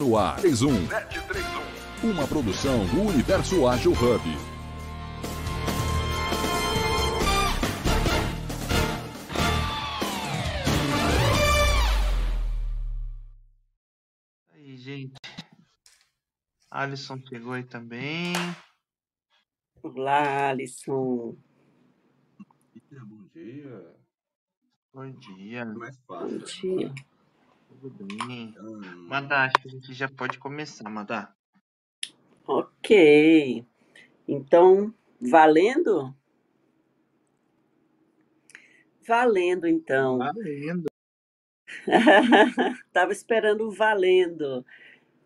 No ar, 31. Uma produção do Universo Ágil Hub. Aí, gente. Alisson chegou aí também. Olá, Alisson. Bom dia. Bom dia. É mais Bom fácil. dia. Tudo bem? Hum, Madá, acho que a gente já pode começar, Madá. Ok. Então, valendo? Valendo, então. Valendo. Tava esperando o valendo.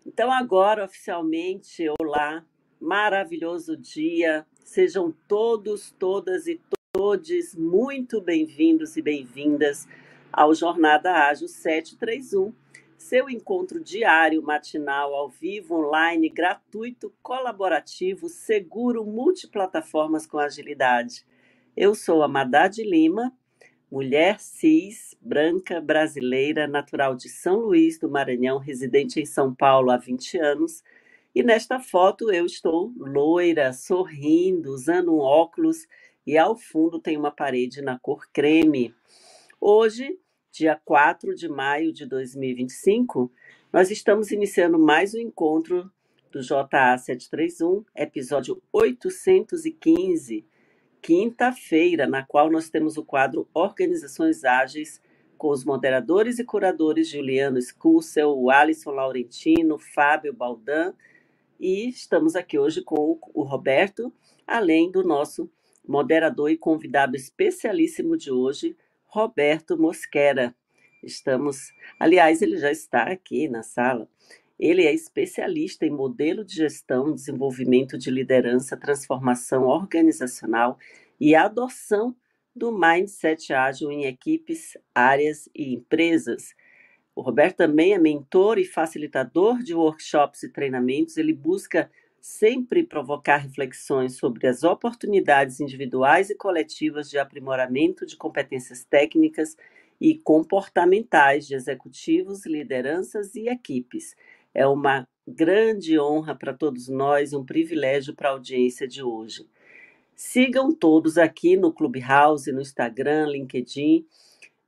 Então, agora, oficialmente, olá, maravilhoso dia. Sejam todos, todas e todes muito bem-vindos e bem-vindas ao Jornada Ágil 731, seu encontro diário, matinal, ao vivo, online, gratuito, colaborativo, seguro, multiplataformas com agilidade. Eu sou a Madá de Lima, mulher cis, branca, brasileira, natural de São Luís do Maranhão, residente em São Paulo há 20 anos. E nesta foto eu estou loira, sorrindo, usando um óculos e ao fundo tem uma parede na cor creme. Hoje, dia 4 de maio de 2025, nós estamos iniciando mais um encontro do JA 731, episódio 815, quinta-feira, na qual nós temos o quadro Organizações Ágeis com os moderadores e curadores Juliano Scussel, Alisson Laurentino, Fábio Baldan, e estamos aqui hoje com o Roberto, além do nosso moderador e convidado especialíssimo de hoje, Roberto Mosquera. Estamos, aliás, ele já está aqui na sala. Ele é especialista em modelo de gestão, desenvolvimento de liderança, transformação organizacional e adoção do mindset ágil em equipes, áreas e empresas. O Roberto também é mentor e facilitador de workshops e treinamentos. Ele busca sempre provocar reflexões sobre as oportunidades individuais e coletivas de aprimoramento de competências técnicas e comportamentais de executivos, lideranças e equipes. É uma grande honra para todos nós, um privilégio para a audiência de hoje. Sigam todos aqui no Clubhouse, no Instagram, LinkedIn,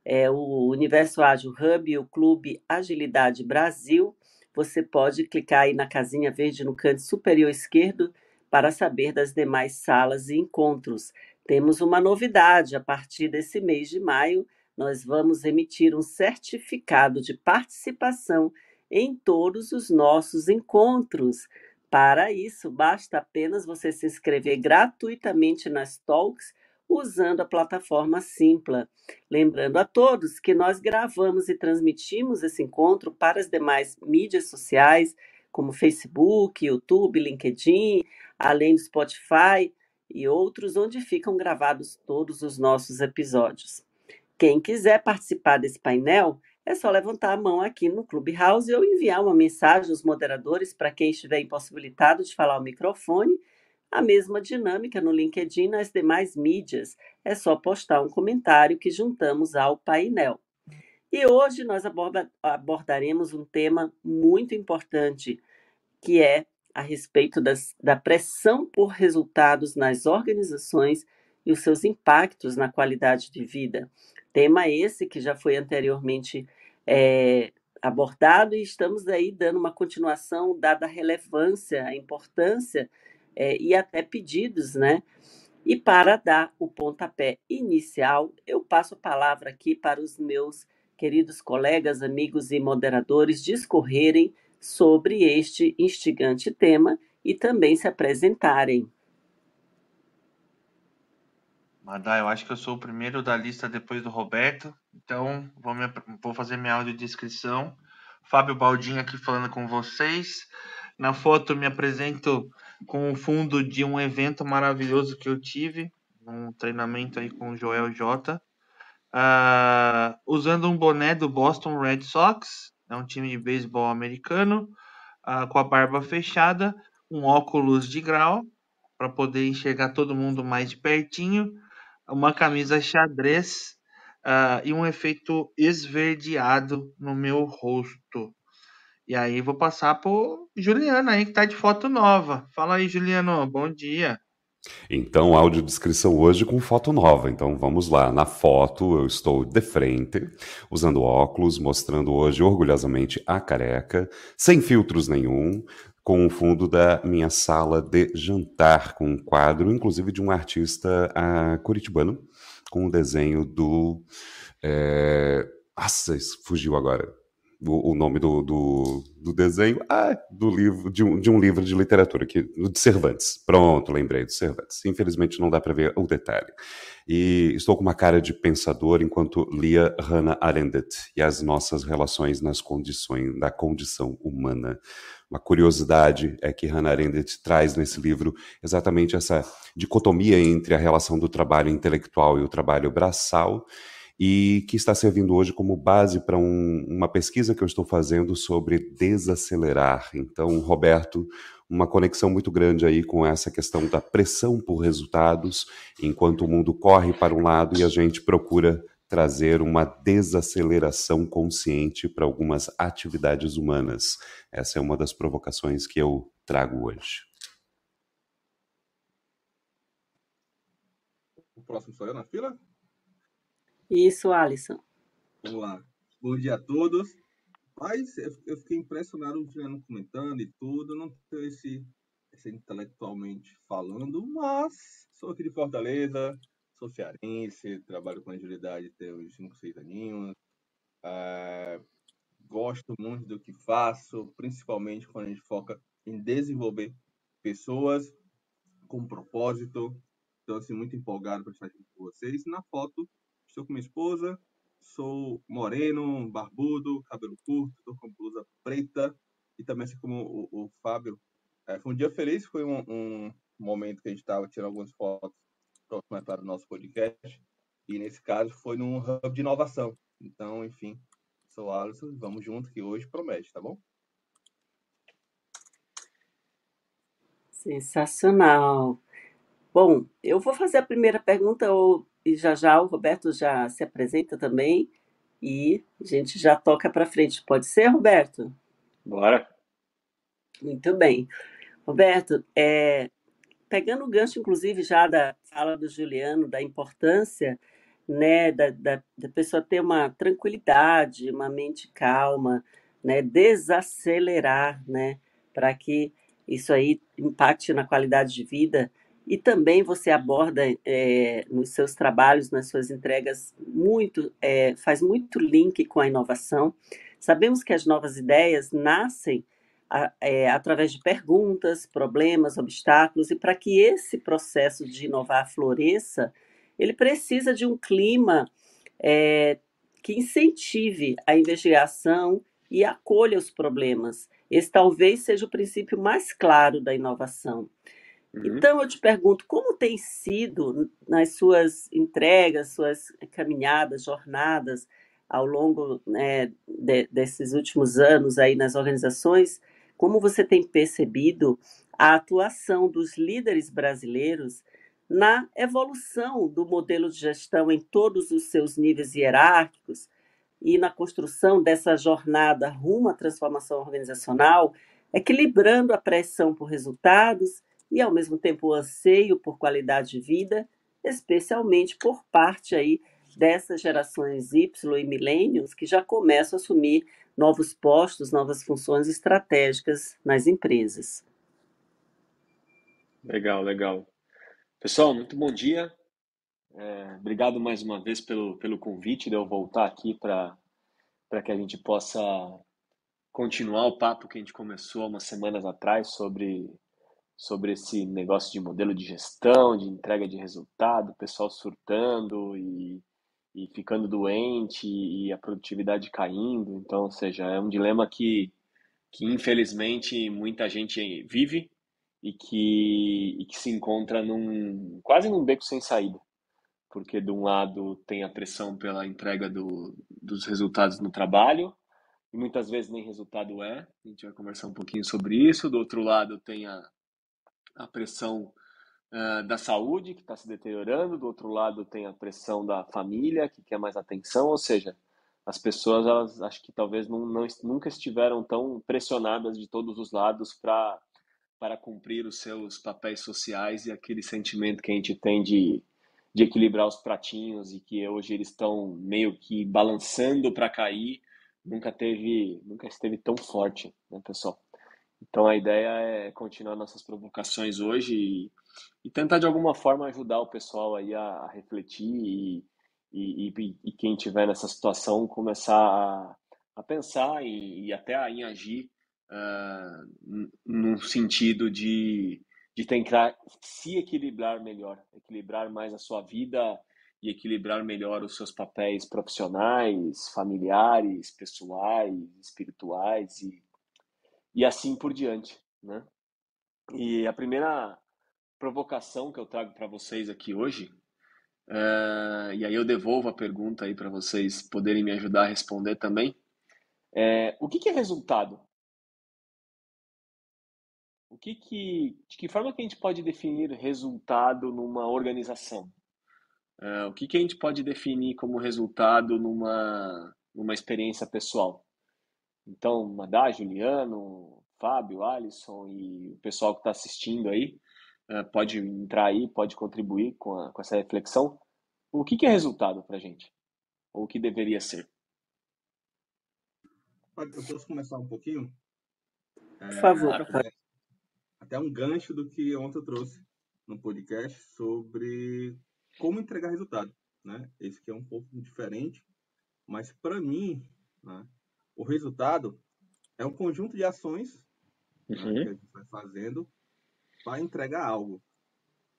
é, o Universo Ágil Hub e o Clube Agilidade Brasil. Você pode clicar aí na casinha verde no canto superior esquerdo para saber das demais salas e encontros. Temos uma novidade: a partir desse mês de maio, nós vamos emitir um certificado de participação em todos os nossos encontros. Para isso, basta apenas você se inscrever gratuitamente nas Talks usando a plataforma Simpla. Lembrando a todos que nós gravamos e transmitimos esse encontro para as demais mídias sociais, como Facebook, YouTube, LinkedIn, além do Spotify e outros, onde ficam gravados todos os nossos episódios. Quem quiser participar desse painel, é só levantar a mão aqui no Clubhouse ou enviar uma mensagem aos moderadores para quem estiver impossibilitado de falar ao microfone. A mesma dinâmica no LinkedIn e nas demais mídias. É só postar um comentário que juntamos ao painel. E hoje nós aborda- abordaremos um tema muito importante, que é a respeito das- da pressão por resultados nas organizações e os seus impactos na qualidade de vida. Tema esse que já foi anteriormente é, abordado e estamos aí dando uma continuação, dada a relevância, a importância é, e até pedidos, né? E para dar o pontapé inicial, eu passo a palavra aqui para os meus queridos colegas, amigos e moderadores discorrerem sobre este instigante tema e também se apresentarem. Madá, eu acho que eu sou o primeiro da lista depois do Roberto, então vou, me vou fazer minha audiodescrição. Fábio Baldinho aqui falando com vocês. Na foto me apresento com o fundo de um evento maravilhoso que eu tive, um treinamento aí com o Joel J. Ah, usando um boné do Boston Red Sox, é um time de beisebol americano, ah, com a barba fechada, um óculos de grau para poder enxergar todo mundo mais de pertinho, uma camisa xadrez ah, e um efeito esverdeado no meu rosto. E aí vou passar pro Juliano aí que tá de foto nova. Fala aí, Juliano, bom dia. Então, audiodescrição hoje com foto nova. Então, vamos lá. Na foto, eu estou de frente, usando óculos, mostrando hoje orgulhosamente a careca, sem filtros nenhum, com o fundo da minha sala de jantar, com um quadro, inclusive de um artista uh, curitibano, com o desenho do. É... Nossa, fugiu agora o, o nome do, do, do, desenho, ah, do livro, de um, de um livro de literatura, que, de Cervantes. Pronto, lembrei do Cervantes. Infelizmente não dá para ver o detalhe. E estou com uma cara de pensador enquanto lia Hannah Arendt e as nossas relações nas condições da condição humana. Uma curiosidade é que Hannah Arendt traz nesse livro exatamente essa dicotomia entre a relação do trabalho intelectual e o trabalho braçal, e que está servindo hoje como base para um, uma pesquisa que eu estou fazendo sobre desacelerar. Então, Roberto, uma conexão muito grande aí com essa questão da pressão por resultados, enquanto o mundo corre para um lado e a gente procura trazer uma desaceleração consciente para algumas atividades humanas. Essa é uma das provocações que eu trago hoje. O próximo sou eu na fila? Isso, Alisson. Vamos lá. Bom dia a todos. Mas eu fiquei impressionado o Juliano comentando e tudo. Não tenho esse, esse intelectualmente falando, mas sou aqui de Fortaleza, sou cearense, trabalho com agilidade tem uns 5, 6 aninhos. É, gosto muito do que faço, principalmente quando a gente foca em desenvolver pessoas com propósito. Então, assim, muito empolgado para estar aqui com vocês. Na foto, Estou com minha esposa, sou moreno, barbudo, cabelo curto, estou com blusa preta e também assim como o, o Fábio. É, foi um dia feliz, foi um, um momento que a gente estava tirando algumas fotos para o nosso podcast e nesse caso foi num hub de inovação. Então, enfim, sou Alisson, vamos junto que hoje promete, tá bom? Sensacional. Bom, eu vou fazer a primeira pergunta, ou e já já o Roberto já se apresenta também e a gente já toca para frente. Pode ser, Roberto? Bora. Muito bem. Roberto, é, pegando o gancho, inclusive, já da fala do Juliano, da importância né, da, da, da pessoa ter uma tranquilidade, uma mente calma, né, desacelerar, né, para que isso aí impacte na qualidade de vida e também você aborda é, nos seus trabalhos, nas suas entregas, muito, é, faz muito link com a inovação. Sabemos que as novas ideias nascem é, através de perguntas, problemas, obstáculos, e para que esse processo de inovar floresça, ele precisa de um clima é, que incentive a investigação e acolha os problemas. Esse talvez seja o princípio mais claro da inovação. Uhum. Então eu te pergunto, como tem sido nas suas entregas, suas caminhadas, jornadas ao longo né, de, desses últimos anos aí nas organizações, como você tem percebido a atuação dos líderes brasileiros na evolução do modelo de gestão em todos os seus níveis hierárquicos e na construção dessa jornada rumo à transformação organizacional, equilibrando a pressão por resultados e, ao mesmo tempo, o anseio por qualidade de vida, especialmente por parte aí dessas gerações Y e milênios que já começam a assumir novos postos, novas funções estratégicas nas empresas. Legal, legal. Pessoal, muito bom dia. É, obrigado mais uma vez pelo, pelo convite de eu voltar aqui para que a gente possa continuar o papo que a gente começou há umas semanas atrás sobre sobre esse negócio de modelo de gestão, de entrega de resultado, o pessoal surtando e, e ficando doente e a produtividade caindo. Então, ou seja, é um dilema que, que infelizmente muita gente vive e que, e que se encontra num quase num beco sem saída. Porque de um lado tem a pressão pela entrega do, dos resultados no trabalho, e muitas vezes nem resultado é. A gente vai conversar um pouquinho sobre isso. Do outro lado tem a, a pressão uh, da saúde, que está se deteriorando, do outro lado tem a pressão da família, que quer mais atenção, ou seja, as pessoas, elas acho que talvez não, não, nunca estiveram tão pressionadas de todos os lados para para cumprir os seus papéis sociais e aquele sentimento que a gente tem de, de equilibrar os pratinhos e que hoje eles estão meio que balançando para cair, nunca teve, nunca esteve tão forte, né, pessoal? Então a ideia é continuar nossas provocações hoje e, e tentar de alguma forma ajudar o pessoal aí a, a refletir e, e, e, quem tiver nessa situação começar a, a pensar e, até a agir uh, no sentido de, de tentar se equilibrar melhor, equilibrar mais a sua vida e equilibrar melhor os seus papéis profissionais, familiares, pessoais, espirituais e e assim por diante, né? E a primeira provocação que eu trago para vocês aqui hoje, uh, e aí eu devolvo a pergunta aí para vocês poderem me ajudar a responder também, é, o que, que é resultado? O que que, de que forma que a gente pode definir resultado numa organização? Uh, o que, que a gente pode definir como resultado numa, numa experiência pessoal? Então, Madá, Juliano, Fábio, Alisson e o pessoal que está assistindo aí, uh, pode entrar aí, pode contribuir com, a, com essa reflexão. O que, que é resultado para a gente? Ou o que deveria ser? Eu posso começar um pouquinho? Por é, favor. Até, até um gancho do que ontem eu trouxe no podcast sobre como entregar resultado. Né? Esse que é um pouco diferente, mas para mim, né, o resultado é um conjunto de ações né, uhum. né, que a gente vai fazendo para entregar algo.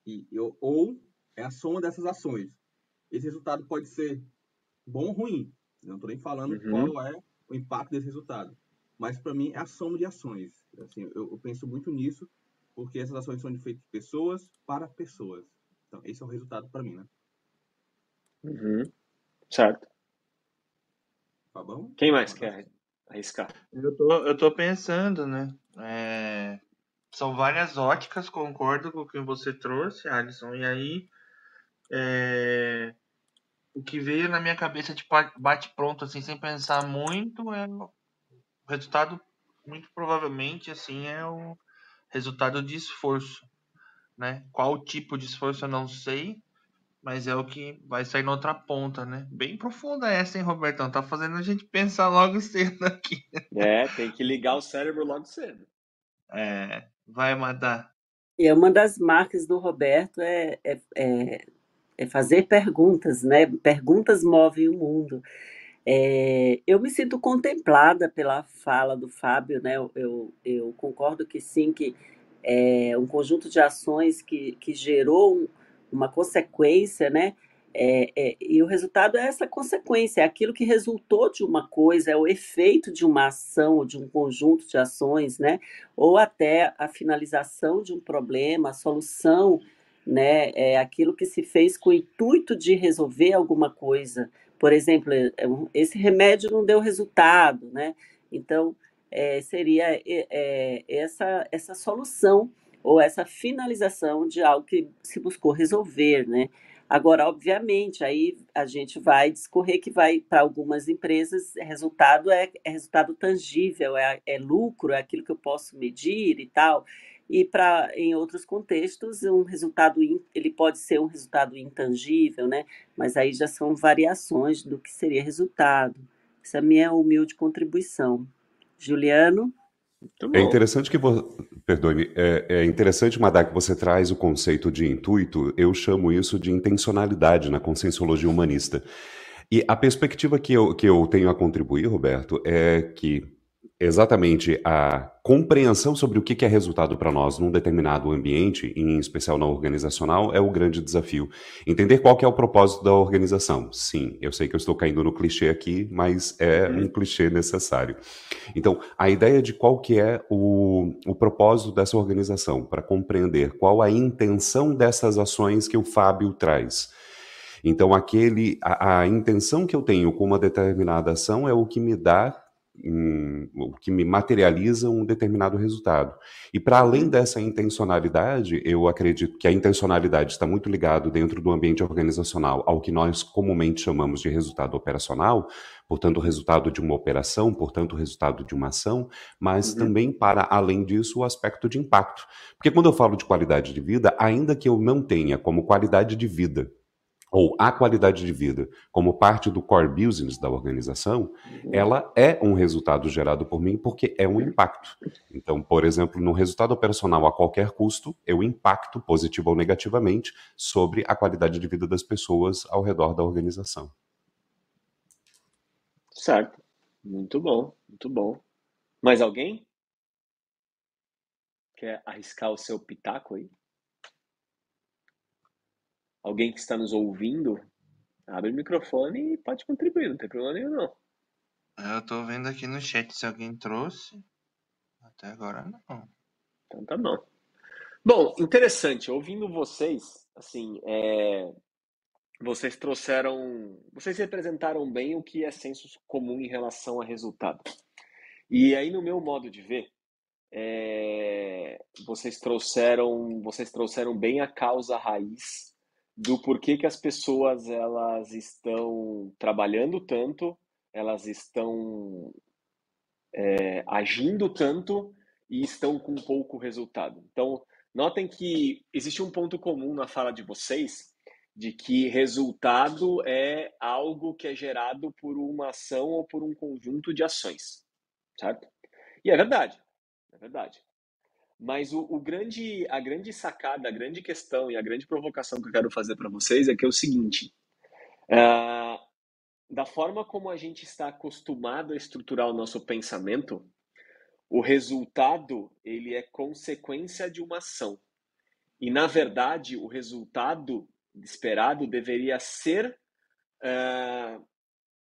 E, eu, ou é a soma dessas ações. Esse resultado pode ser bom ou ruim. Não estou nem falando uhum. qual é o impacto desse resultado. Mas para mim é a soma de ações. Assim, eu, eu, penso muito nisso, porque essas ações são feitas de pessoas para pessoas. Então, esse é o resultado para mim, né? Uhum. Certo. Tá bom? Quem mais quer arriscar? Eu tô, eu tô pensando, né? É... São várias óticas, concordo com o que você trouxe, Alisson. E aí, é... o que veio na minha cabeça de bate-pronto, assim, sem pensar muito, é o resultado, muito provavelmente, assim, é o resultado de esforço, né? Qual tipo de esforço eu não sei, mas é o que vai sair na outra ponta, né? Bem profunda essa, hein, Robertão? Tá fazendo a gente pensar logo cedo aqui. É, tem que ligar o cérebro logo cedo. É, vai mandar. E uma das marcas do Roberto é, é, é, é fazer perguntas, né? Perguntas movem o mundo. É, eu me sinto contemplada pela fala do Fábio, né? Eu, eu, eu concordo que sim, que é um conjunto de ações que, que gerou um, uma consequência, né? É, é, e o resultado é essa consequência, é aquilo que resultou de uma coisa, é o efeito de uma ação, de um conjunto de ações, né? Ou até a finalização de um problema, a solução, né? É aquilo que se fez com o intuito de resolver alguma coisa. Por exemplo, é, é esse remédio não deu resultado, né? Então, é, seria é, essa, essa solução ou essa finalização de algo que se buscou resolver, né? Agora, obviamente, aí a gente vai discorrer que vai para algumas empresas resultado é, é resultado tangível, é, é, lucro, é aquilo que eu posso medir e tal. E para em outros contextos, um resultado ele pode ser um resultado intangível, né? Mas aí já são variações do que seria resultado. Essa é a minha humilde contribuição. Juliano? É interessante que você. Perdoe-me. É, é, interessante, Madá, que você traz o conceito de intuito. Eu chamo isso de intencionalidade na conscienciologia humanista. E a perspectiva que eu, que eu tenho a contribuir, Roberto, é que exatamente a compreensão sobre o que é resultado para nós num determinado ambiente, em especial na organizacional, é o grande desafio. Entender qual é o propósito da organização. Sim, eu sei que eu estou caindo no clichê aqui, mas é uhum. um clichê necessário. Então, a ideia de qual que é o, o propósito dessa organização, para compreender qual a intenção dessas ações que o Fábio traz. Então, aquele, a, a intenção que eu tenho com uma determinada ação é o que me dá o que me materializa um determinado resultado. E para além dessa intencionalidade, eu acredito que a intencionalidade está muito ligado dentro do ambiente organizacional ao que nós comumente chamamos de resultado operacional, portanto, o resultado de uma operação, portanto, o resultado de uma ação, mas uhum. também para além disso o aspecto de impacto. Porque quando eu falo de qualidade de vida, ainda que eu não tenha como qualidade de vida ou a qualidade de vida como parte do core business da organização, uhum. ela é um resultado gerado por mim porque é um impacto. Então, por exemplo, no resultado operacional a qualquer custo, eu impacto positivo ou negativamente sobre a qualidade de vida das pessoas ao redor da organização. Certo. Muito bom, muito bom. Mais alguém? Quer arriscar o seu pitaco aí? Alguém que está nos ouvindo, abre o microfone e pode contribuir, não tem problema nenhum, não. Eu estou vendo aqui no chat se alguém trouxe. Até agora não. Então tá bom. Bom, interessante. Ouvindo vocês, assim, é... vocês trouxeram, vocês representaram bem o que é senso comum em relação a resultado. E aí, no meu modo de ver, é... vocês trouxeram, vocês trouxeram bem a causa raiz do porquê que as pessoas elas estão trabalhando tanto, elas estão é, agindo tanto e estão com pouco resultado. Então, notem que existe um ponto comum na fala de vocês de que resultado é algo que é gerado por uma ação ou por um conjunto de ações, certo? E é verdade, é verdade. Mas o, o, grande, a grande sacada, a grande questão e a grande provocação que eu quero fazer para vocês é que é o seguinte: uh, da forma como a gente está acostumado a estruturar o nosso pensamento, o resultado ele é consequência de uma ação. E na verdade, o resultado esperado deveria ser uh,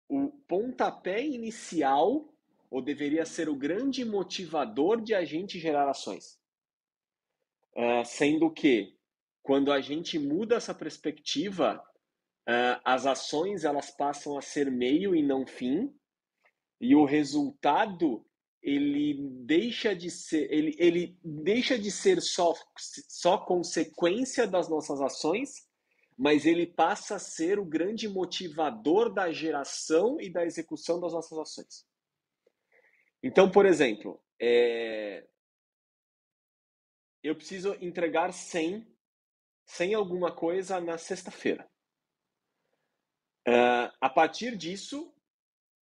o pontapé inicial ou deveria ser o grande motivador de a gente gerar ações. Uh, sendo que quando a gente muda essa perspectiva, uh, as ações elas passam a ser meio e não fim, e o resultado ele deixa de ser ele, ele deixa de ser só só consequência das nossas ações, mas ele passa a ser o grande motivador da geração e da execução das nossas ações. Então, por exemplo, é, eu preciso entregar 100, 100 alguma coisa na sexta-feira. Uh, a partir disso,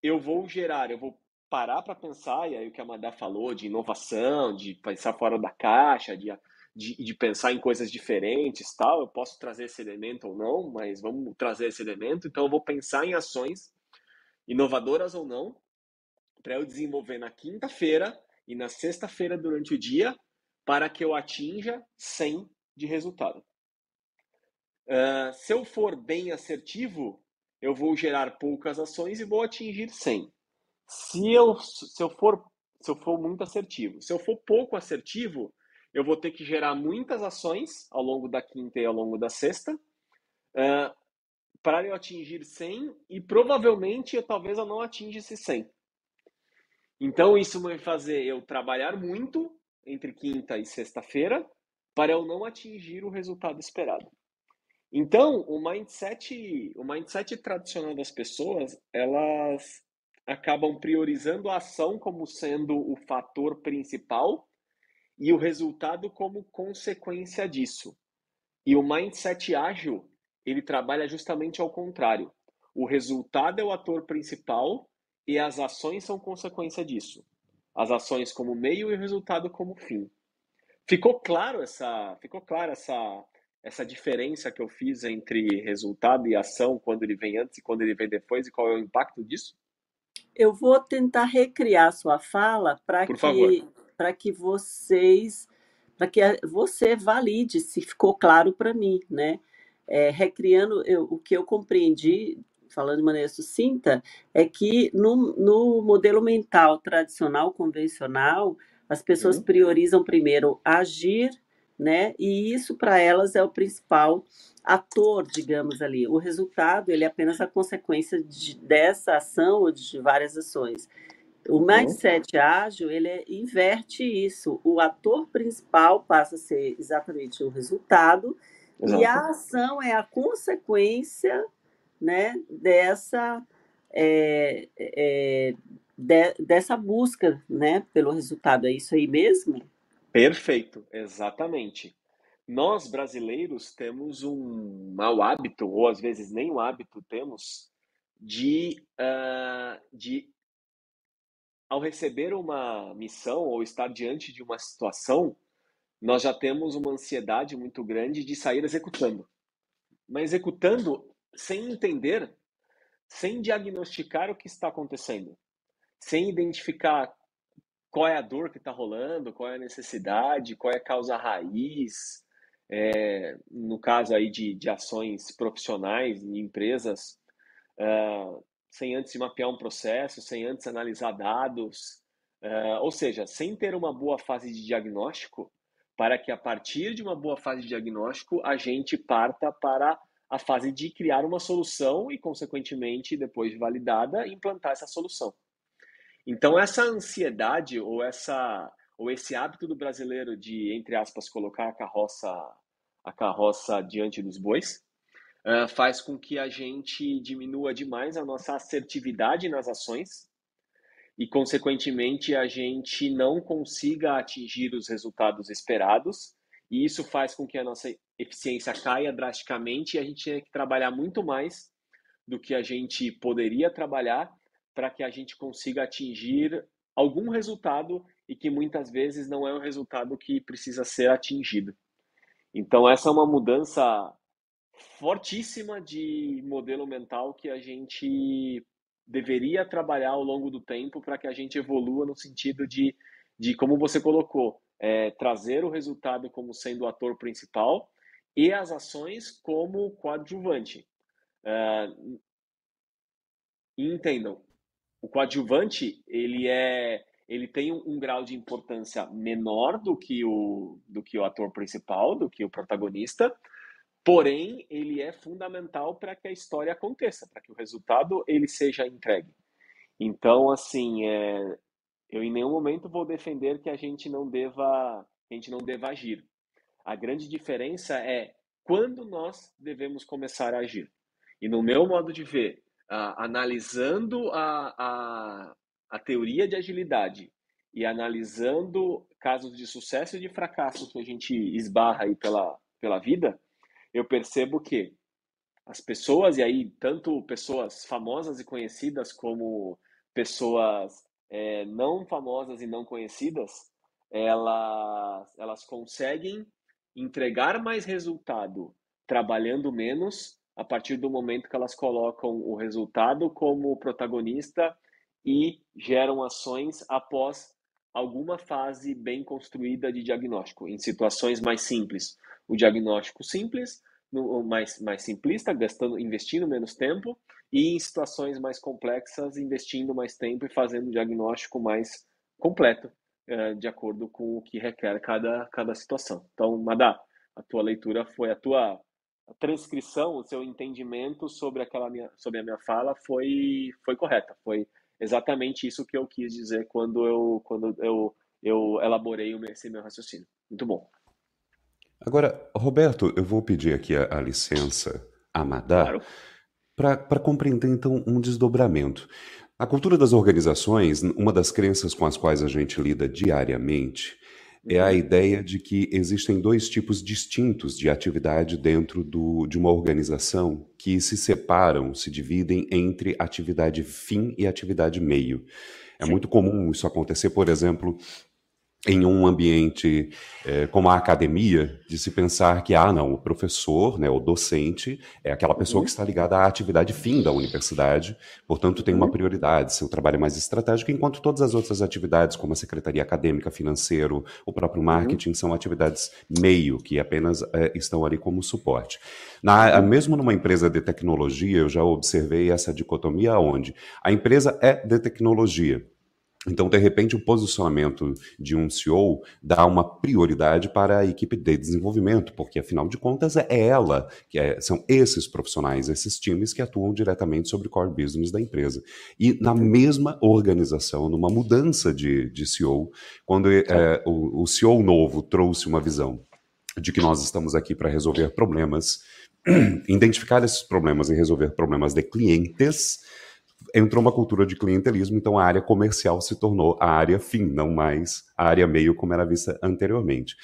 eu vou gerar, eu vou parar para pensar, e aí o que a Madá falou de inovação, de pensar fora da caixa, de, de, de, pensar em coisas diferentes, tal. Eu posso trazer esse elemento ou não, mas vamos trazer esse elemento. Então, eu vou pensar em ações inovadoras ou não, para eu desenvolver na quinta-feira e na sexta-feira durante o dia para que eu atinja 100 de resultado. Uh, se eu for bem assertivo, eu vou gerar poucas ações e vou atingir 100. Se eu, se eu, for, se eu for muito assertivo, se eu for pouco assertivo, eu vou ter que gerar muitas ações ao longo da quinta e ao longo da sexta uh, para eu atingir 100 e provavelmente eu talvez eu não atinja esse 100. Então isso vai fazer eu trabalhar muito entre quinta e sexta-feira para eu não atingir o resultado esperado. Então, o mindset, o mindset tradicional das pessoas, elas acabam priorizando a ação como sendo o fator principal e o resultado como consequência disso. E o mindset ágil, ele trabalha justamente ao contrário. O resultado é o ator principal e as ações são consequência disso as ações como meio e o resultado como fim. Ficou claro essa, ficou claro essa, essa diferença que eu fiz entre resultado e ação, quando ele vem antes e quando ele vem depois, e qual é o impacto disso? Eu vou tentar recriar sua fala para que, para que vocês, para que você valide se ficou claro para mim, né? É, recriando eu, o que eu compreendi falando de maneira sucinta, é que no, no modelo mental tradicional, convencional, as pessoas uhum. priorizam primeiro agir, né? E isso para elas é o principal ator, digamos ali. O resultado ele é apenas a consequência de, dessa ação ou de várias ações. O mindset ágil, ele é, inverte isso. O ator principal passa a ser exatamente o resultado Exato. e a ação é a consequência né, dessa, é, é, de, dessa busca né, pelo resultado. É isso aí mesmo? Perfeito, exatamente. Nós brasileiros temos um mau hábito, ou às vezes nem um hábito temos, de, uh, de ao receber uma missão ou estar diante de uma situação, nós já temos uma ansiedade muito grande de sair executando. Mas executando sem entender, sem diagnosticar o que está acontecendo, sem identificar qual é a dor que está rolando, qual é a necessidade, qual é a causa raiz, é, no caso aí de, de ações profissionais em empresas, uh, sem antes mapear um processo, sem antes analisar dados, uh, ou seja, sem ter uma boa fase de diagnóstico, para que a partir de uma boa fase de diagnóstico a gente parta para a fase de criar uma solução e, consequentemente, depois de validada, implantar essa solução. Então, essa ansiedade ou essa ou esse hábito do brasileiro de, entre aspas, colocar a carroça a carroça diante dos bois, uh, faz com que a gente diminua demais a nossa assertividade nas ações e, consequentemente, a gente não consiga atingir os resultados esperados. E isso faz com que a nossa eficiência caia drasticamente e a gente tenha que trabalhar muito mais do que a gente poderia trabalhar para que a gente consiga atingir algum resultado e que muitas vezes não é o resultado que precisa ser atingido. Então, essa é uma mudança fortíssima de modelo mental que a gente deveria trabalhar ao longo do tempo para que a gente evolua no sentido de, de como você colocou, é, trazer o resultado como sendo o ator principal e as ações como coadjuvante. E entendam, o coadjuvante ele é ele tem um, um, grau de importância menor do que o do que o ator principal, do que o protagonista, Porém, ele é fundamental para que a história aconteça, para que o resultado ele seja entregue. Então, assim, é, eu em nenhum momento vou defender que a gente não deva, a gente não deva agir. A grande diferença é quando nós devemos começar a agir. E no meu modo de ver, analisando a, a, a teoria de agilidade e analisando casos de sucesso e de fracasso que a gente esbarra aí pela, pela vida, eu percebo que as pessoas, e aí tanto pessoas famosas e conhecidas como pessoas é, não famosas e não conhecidas, elas, elas conseguem entregar mais resultado trabalhando menos a partir do momento que elas colocam o resultado como protagonista e geram ações após alguma fase bem construída de diagnóstico, em situações mais simples. O diagnóstico simples, mais, mais simplista, gastando, investindo menos tempo, e em situações mais complexas, investindo mais tempo e fazendo um diagnóstico mais completo, é, de acordo com o que requer cada, cada situação. Então, Madá, a tua leitura foi a tua a transcrição, o seu entendimento sobre aquela minha, sobre a minha fala foi foi correta, foi exatamente isso que eu quis dizer quando eu, quando eu, eu elaborei esse meu raciocínio. Muito bom. Agora, Roberto, eu vou pedir aqui a, a licença a Madá claro. para compreender então um desdobramento. A cultura das organizações, uma das crenças com as quais a gente lida diariamente, é a uhum. ideia de que existem dois tipos distintos de atividade dentro do, de uma organização que se separam, se dividem entre atividade fim e atividade meio. É muito comum isso acontecer, por exemplo, em um ambiente é, como a academia, de se pensar que, ah, não, o professor, né, o docente, é aquela pessoa uhum. que está ligada à atividade fim da universidade, portanto tem uma uhum. prioridade, seu trabalho é mais estratégico, enquanto todas as outras atividades, como a secretaria acadêmica, financeiro, o próprio uhum. marketing, uhum. são atividades meio, que apenas é, estão ali como suporte. Na, mesmo numa empresa de tecnologia, eu já observei essa dicotomia onde a empresa é de tecnologia, Então, de repente, o posicionamento de um CEO dá uma prioridade para a equipe de desenvolvimento, porque afinal de contas é ela, que é, são esses profissionais, esses times que atuam diretamente sobre o core business da empresa. E na mesma organização, numa mudança de, de CEO, quando é, o, o CEO novo trouxe uma visão de que nós estamos aqui para resolver problemas, identificar esses problemas e resolver problemas de clientes entrou uma cultura de clientelismo, então a área comercial se tornou a área fim, não mais a área meio como era vista anteriormente.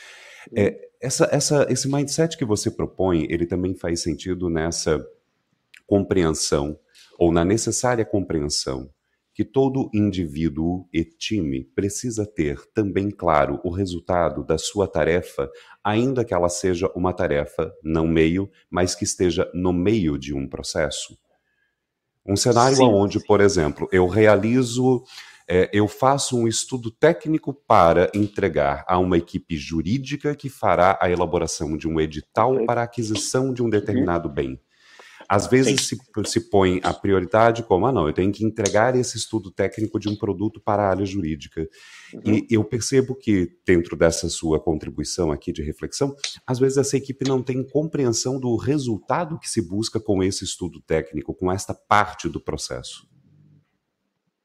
É, essa, essa, esse mindset que você propõe, ele também faz sentido nessa compreensão, ou na necessária compreensão, que todo indivíduo e time precisa ter também claro o resultado da sua tarefa, ainda que ela seja uma tarefa não meio, mas que esteja no meio de um processo. Um cenário sim, onde, por exemplo, eu realizo, é, eu faço um estudo técnico para entregar a uma equipe jurídica que fará a elaboração de um edital para a aquisição de um determinado bem. Às vezes se, se põe a prioridade como, ah, não, eu tenho que entregar esse estudo técnico de um produto para a área jurídica. Uhum. E eu percebo que, dentro dessa sua contribuição aqui de reflexão, às vezes essa equipe não tem compreensão do resultado que se busca com esse estudo técnico, com esta parte do processo.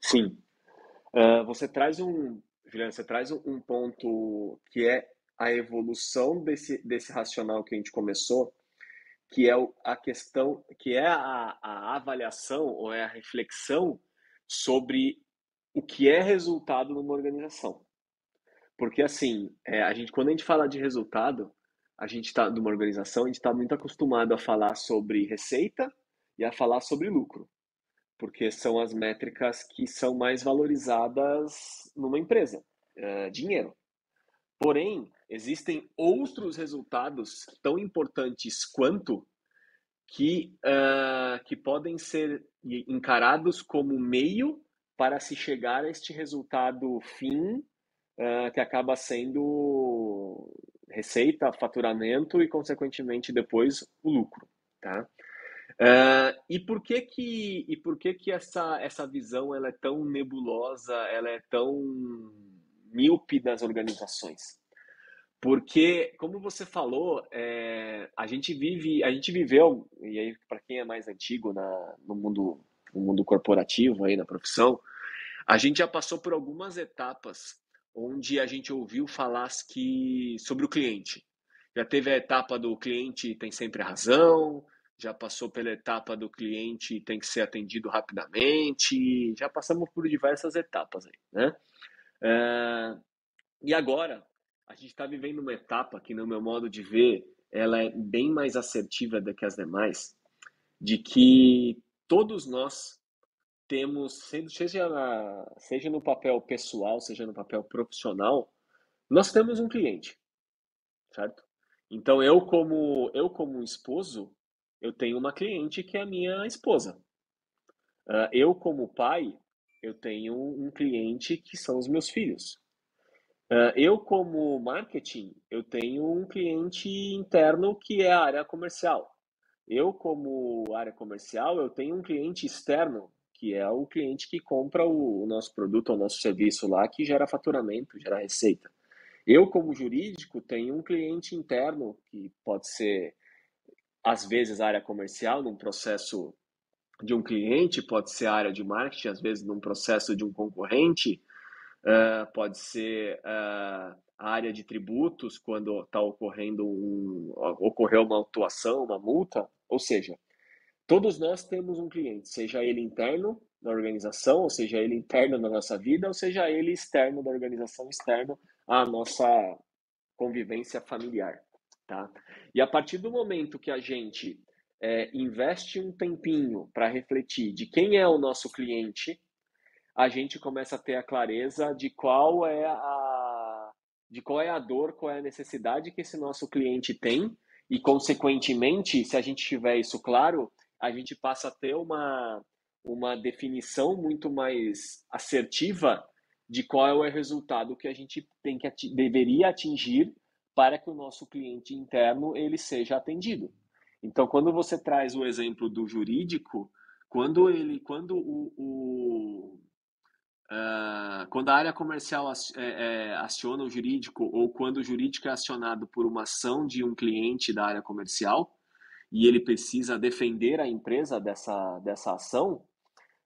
Sim. Uh, você traz um, Juliana, você traz um ponto que é a evolução desse, desse racional que a gente começou, que é a questão, que é a, a avaliação ou é a reflexão sobre o que é resultado numa organização. Porque assim, é, a gente quando a gente fala de resultado, a gente está de uma organização, a gente está muito acostumado a falar sobre receita e a falar sobre lucro, porque são as métricas que são mais valorizadas numa empresa, é, dinheiro. Porém, existem outros resultados tão importantes quanto que, uh, que podem ser encarados como meio para se chegar a este resultado fim, uh, que acaba sendo receita, faturamento e, consequentemente, depois o lucro. Tá? Uh, e por que que e por que que essa essa visão ela é tão nebulosa, ela é tão míope das organizações? Porque, como você falou, é, a gente vive, a gente viveu, e aí para quem é mais antigo na, no mundo, no mundo corporativo aí na profissão, a gente já passou por algumas etapas onde a gente ouviu falar que sobre o cliente. Já teve a etapa do cliente tem sempre razão, já passou pela etapa do cliente tem que ser atendido rapidamente, já passamos por diversas etapas aí, né? É, e agora a gente está vivendo uma etapa que, no meu modo de ver, ela é bem mais assertiva do que as demais, de que todos nós temos, seja, na, seja no papel pessoal, seja no papel profissional, nós temos um cliente, certo? Então eu como eu como esposo, eu tenho uma cliente que é a minha esposa. Uh, eu como pai, eu tenho um cliente que são os meus filhos. Uh, eu, como marketing, eu tenho um cliente interno que é a área comercial. Eu, como área comercial, eu tenho um cliente externo, que é o cliente que compra o, o nosso produto ou nosso serviço lá, que gera faturamento, gera receita. Eu, como jurídico, tenho um cliente interno, que pode ser, às vezes, a área comercial, num processo de um cliente, pode ser a área de marketing, às vezes, num processo de um concorrente, uh, pode ser uh, a área de tributos, quando está ocorrendo um, ocorreu uma autuação, uma multa, ou seja, todos nós temos um cliente, seja ele interno da organização, ou seja ele interno na nossa vida, ou seja ele externo da organização, externo à nossa convivência familiar, tá? E a partir do momento que a gente é, investe um tempinho para refletir de quem é o nosso cliente, a gente começa a ter a clareza de qual é a de qual é a dor, qual é a necessidade que esse nosso cliente tem e consequentemente, se a gente tiver isso claro, a gente passa a ter uma uma definição muito mais assertiva de qual é o resultado que a gente tem que deveria atingir para que o nosso cliente interno ele seja atendido. Então, quando você traz o exemplo do jurídico, quando ele, quando o, o uh, quando a área comercial é, é, aciona o jurídico ou quando o jurídico é acionado por uma ação de um cliente da área comercial e ele precisa defender a empresa dessa, dessa ação,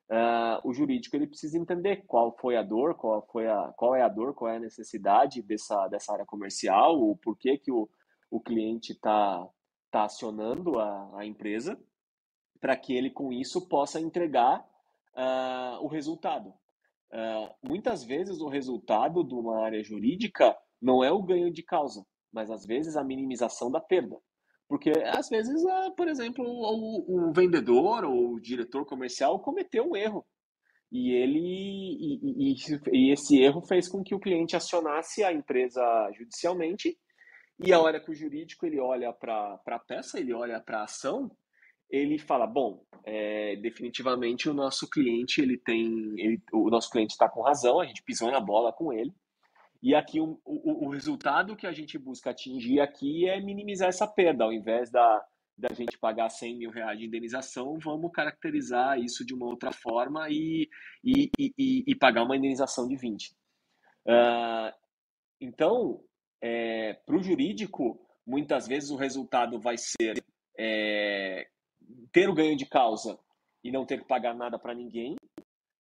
uh, o jurídico ele precisa entender qual foi a dor, qual, foi a, qual é a dor, qual é a necessidade dessa, dessa área comercial, o porquê que o, o cliente está tá acionando a, a empresa, para que ele com isso possa entregar uh, o resultado. Uh, muitas vezes o resultado de uma área jurídica não é o ganho de causa, mas às vezes a minimização da perda. Porque às vezes, uh, por exemplo, o, o, vendedor ou o diretor comercial cometeu um erro. E ele e, e, e, esse erro fez com que o cliente acionasse a empresa judicialmente. E a hora que o jurídico ele olha para a peça, ele olha para a ação, ele fala, bom, é, definitivamente o nosso cliente ele tem, ele, o nosso cliente está com razão, a gente pisou na bola com ele. E aqui o, o, o, resultado que a gente busca atingir aqui é minimizar essa perda, ao invés da, da gente pagar 100 mil reais de indenização, vamos caracterizar isso de uma outra forma e, e, e, e pagar uma indenização de 20. Uh, ah, então, é, para o jurídico, muitas vezes o resultado vai ser é, ter o ganho de causa e não ter que pagar nada para ninguém,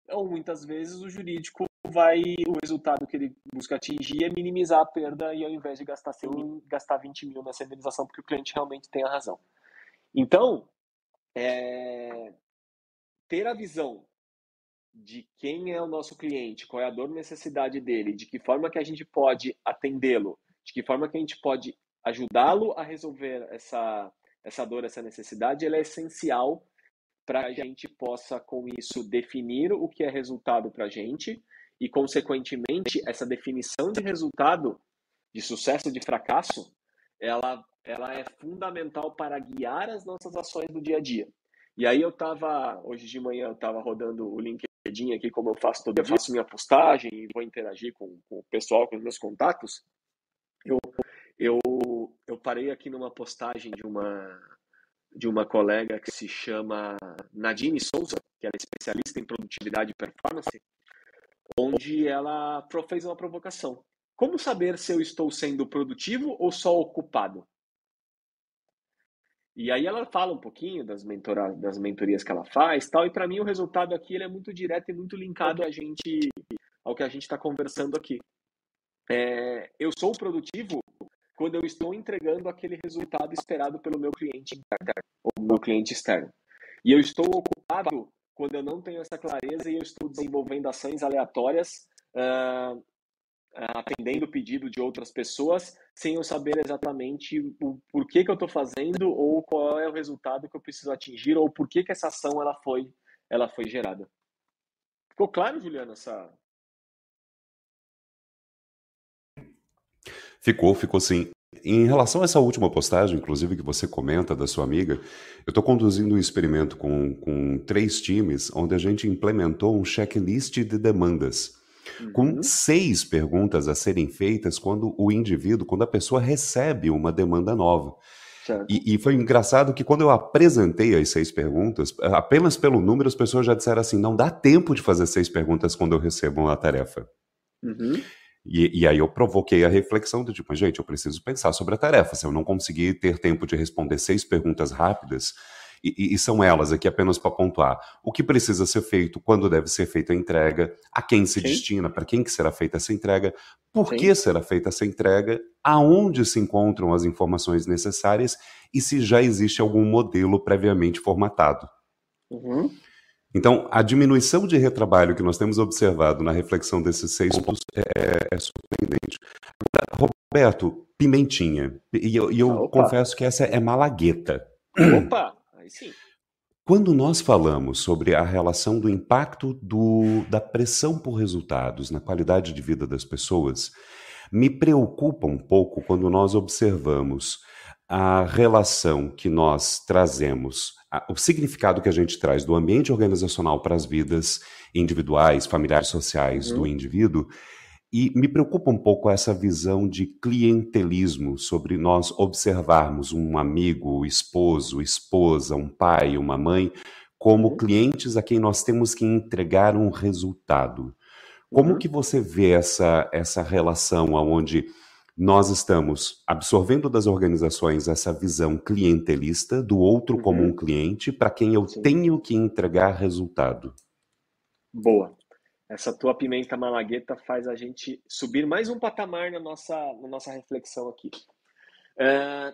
ou muitas vezes o jurídico vai, o resultado que ele busca atingir é minimizar a perda e ao invés de gastar 100 mil, gastar 20 mil nessa indenização, porque o cliente realmente tem a razão. Então, é, ter a visão de quem é o nosso cliente, qual é a dor necessidade dele, de que forma que a gente pode atendê-lo, de que forma que a gente pode ajudá-lo a resolver essa, essa dor, essa necessidade, ela é essencial para a gente possa, com isso, definir o que é resultado para a gente e, consequentemente, essa definição de resultado, de sucesso, de fracasso, ela, ela é fundamental para guiar as nossas ações do dia a dia. E aí eu estava, hoje de manhã, eu estava rodando o LinkedIn aqui, como eu faço todo dia, faço minha postagem e vou interagir com, com o pessoal, com os meus contatos. Eu, eu eu parei aqui numa postagem de uma de uma colega que se chama Nadine Souza, que ela é especialista em produtividade e performance, onde ela fez uma provocação. Como saber se eu estou sendo produtivo ou só ocupado? E aí ela fala um pouquinho das, mentora, das mentorias que ela faz, tal. E para mim o resultado aqui ele é muito direto e muito linkado a gente ao que a gente está conversando aqui. É, eu sou produtivo quando eu estou entregando aquele resultado esperado pelo meu cliente interno ou meu cliente externo. E eu estou ocupado quando eu não tenho essa clareza e eu estou desenvolvendo ações aleatórias, uh, atendendo o pedido de outras pessoas, sem eu saber exatamente o porquê que eu estou fazendo ou qual é o resultado que eu preciso atingir ou por que, que essa ação ela foi, ela foi gerada. Ficou claro, Juliana, essa, Ficou, ficou sim. Em relação a essa última postagem, inclusive, que você comenta da sua amiga, eu estou conduzindo um experimento com, com três times, onde a gente implementou um checklist de demandas, uhum. com seis perguntas a serem feitas quando o indivíduo, quando a pessoa recebe uma demanda nova. E, e, foi engraçado que quando eu apresentei as seis perguntas, apenas pelo número as pessoas já disseram assim: não dá tempo de fazer seis perguntas quando eu recebo uma tarefa. Uhum. E, e, aí eu provoquei a reflexão do tipo, gente, eu preciso pensar sobre a tarefa. Se eu não conseguir ter tempo de responder seis perguntas rápidas, e, e são elas aqui apenas para pontuar o que precisa ser feito, quando deve ser feita a entrega, a quem se Sim. destina, para quem que será feita essa entrega, por Sim. que será feita essa entrega, aonde se encontram as informações necessárias e se já existe algum modelo previamente formatado. Uhum. Então, a diminuição de retrabalho que nós temos observado na reflexão desses seis pontos é, é surpreendente. Agora, Roberto, pimentinha. E eu, e eu confesso que essa é malagueta. Opa, aí sim. Quando nós falamos sobre a relação do impacto do, da pressão por resultados na qualidade de vida das pessoas, me preocupa um pouco quando nós observamos a relação que nós trazemos o significado que a gente traz do ambiente organizacional para as vidas individuais, familiares, sociais uhum. do indivíduo. E me preocupa um pouco essa visão de clientelismo sobre nós observarmos um amigo, esposo, esposa, um pai, uma mãe, como uhum. clientes a quem nós temos que entregar um resultado. Como uhum. que você vê essa, essa relação onde nós estamos absorvendo das organizações essa visão clientelista do outro uhum. como um cliente para quem eu Sim. tenho que entregar resultado? Boa. Essa tua pimenta malagueta faz a gente subir mais um patamar na nossa, na nossa reflexão aqui. É...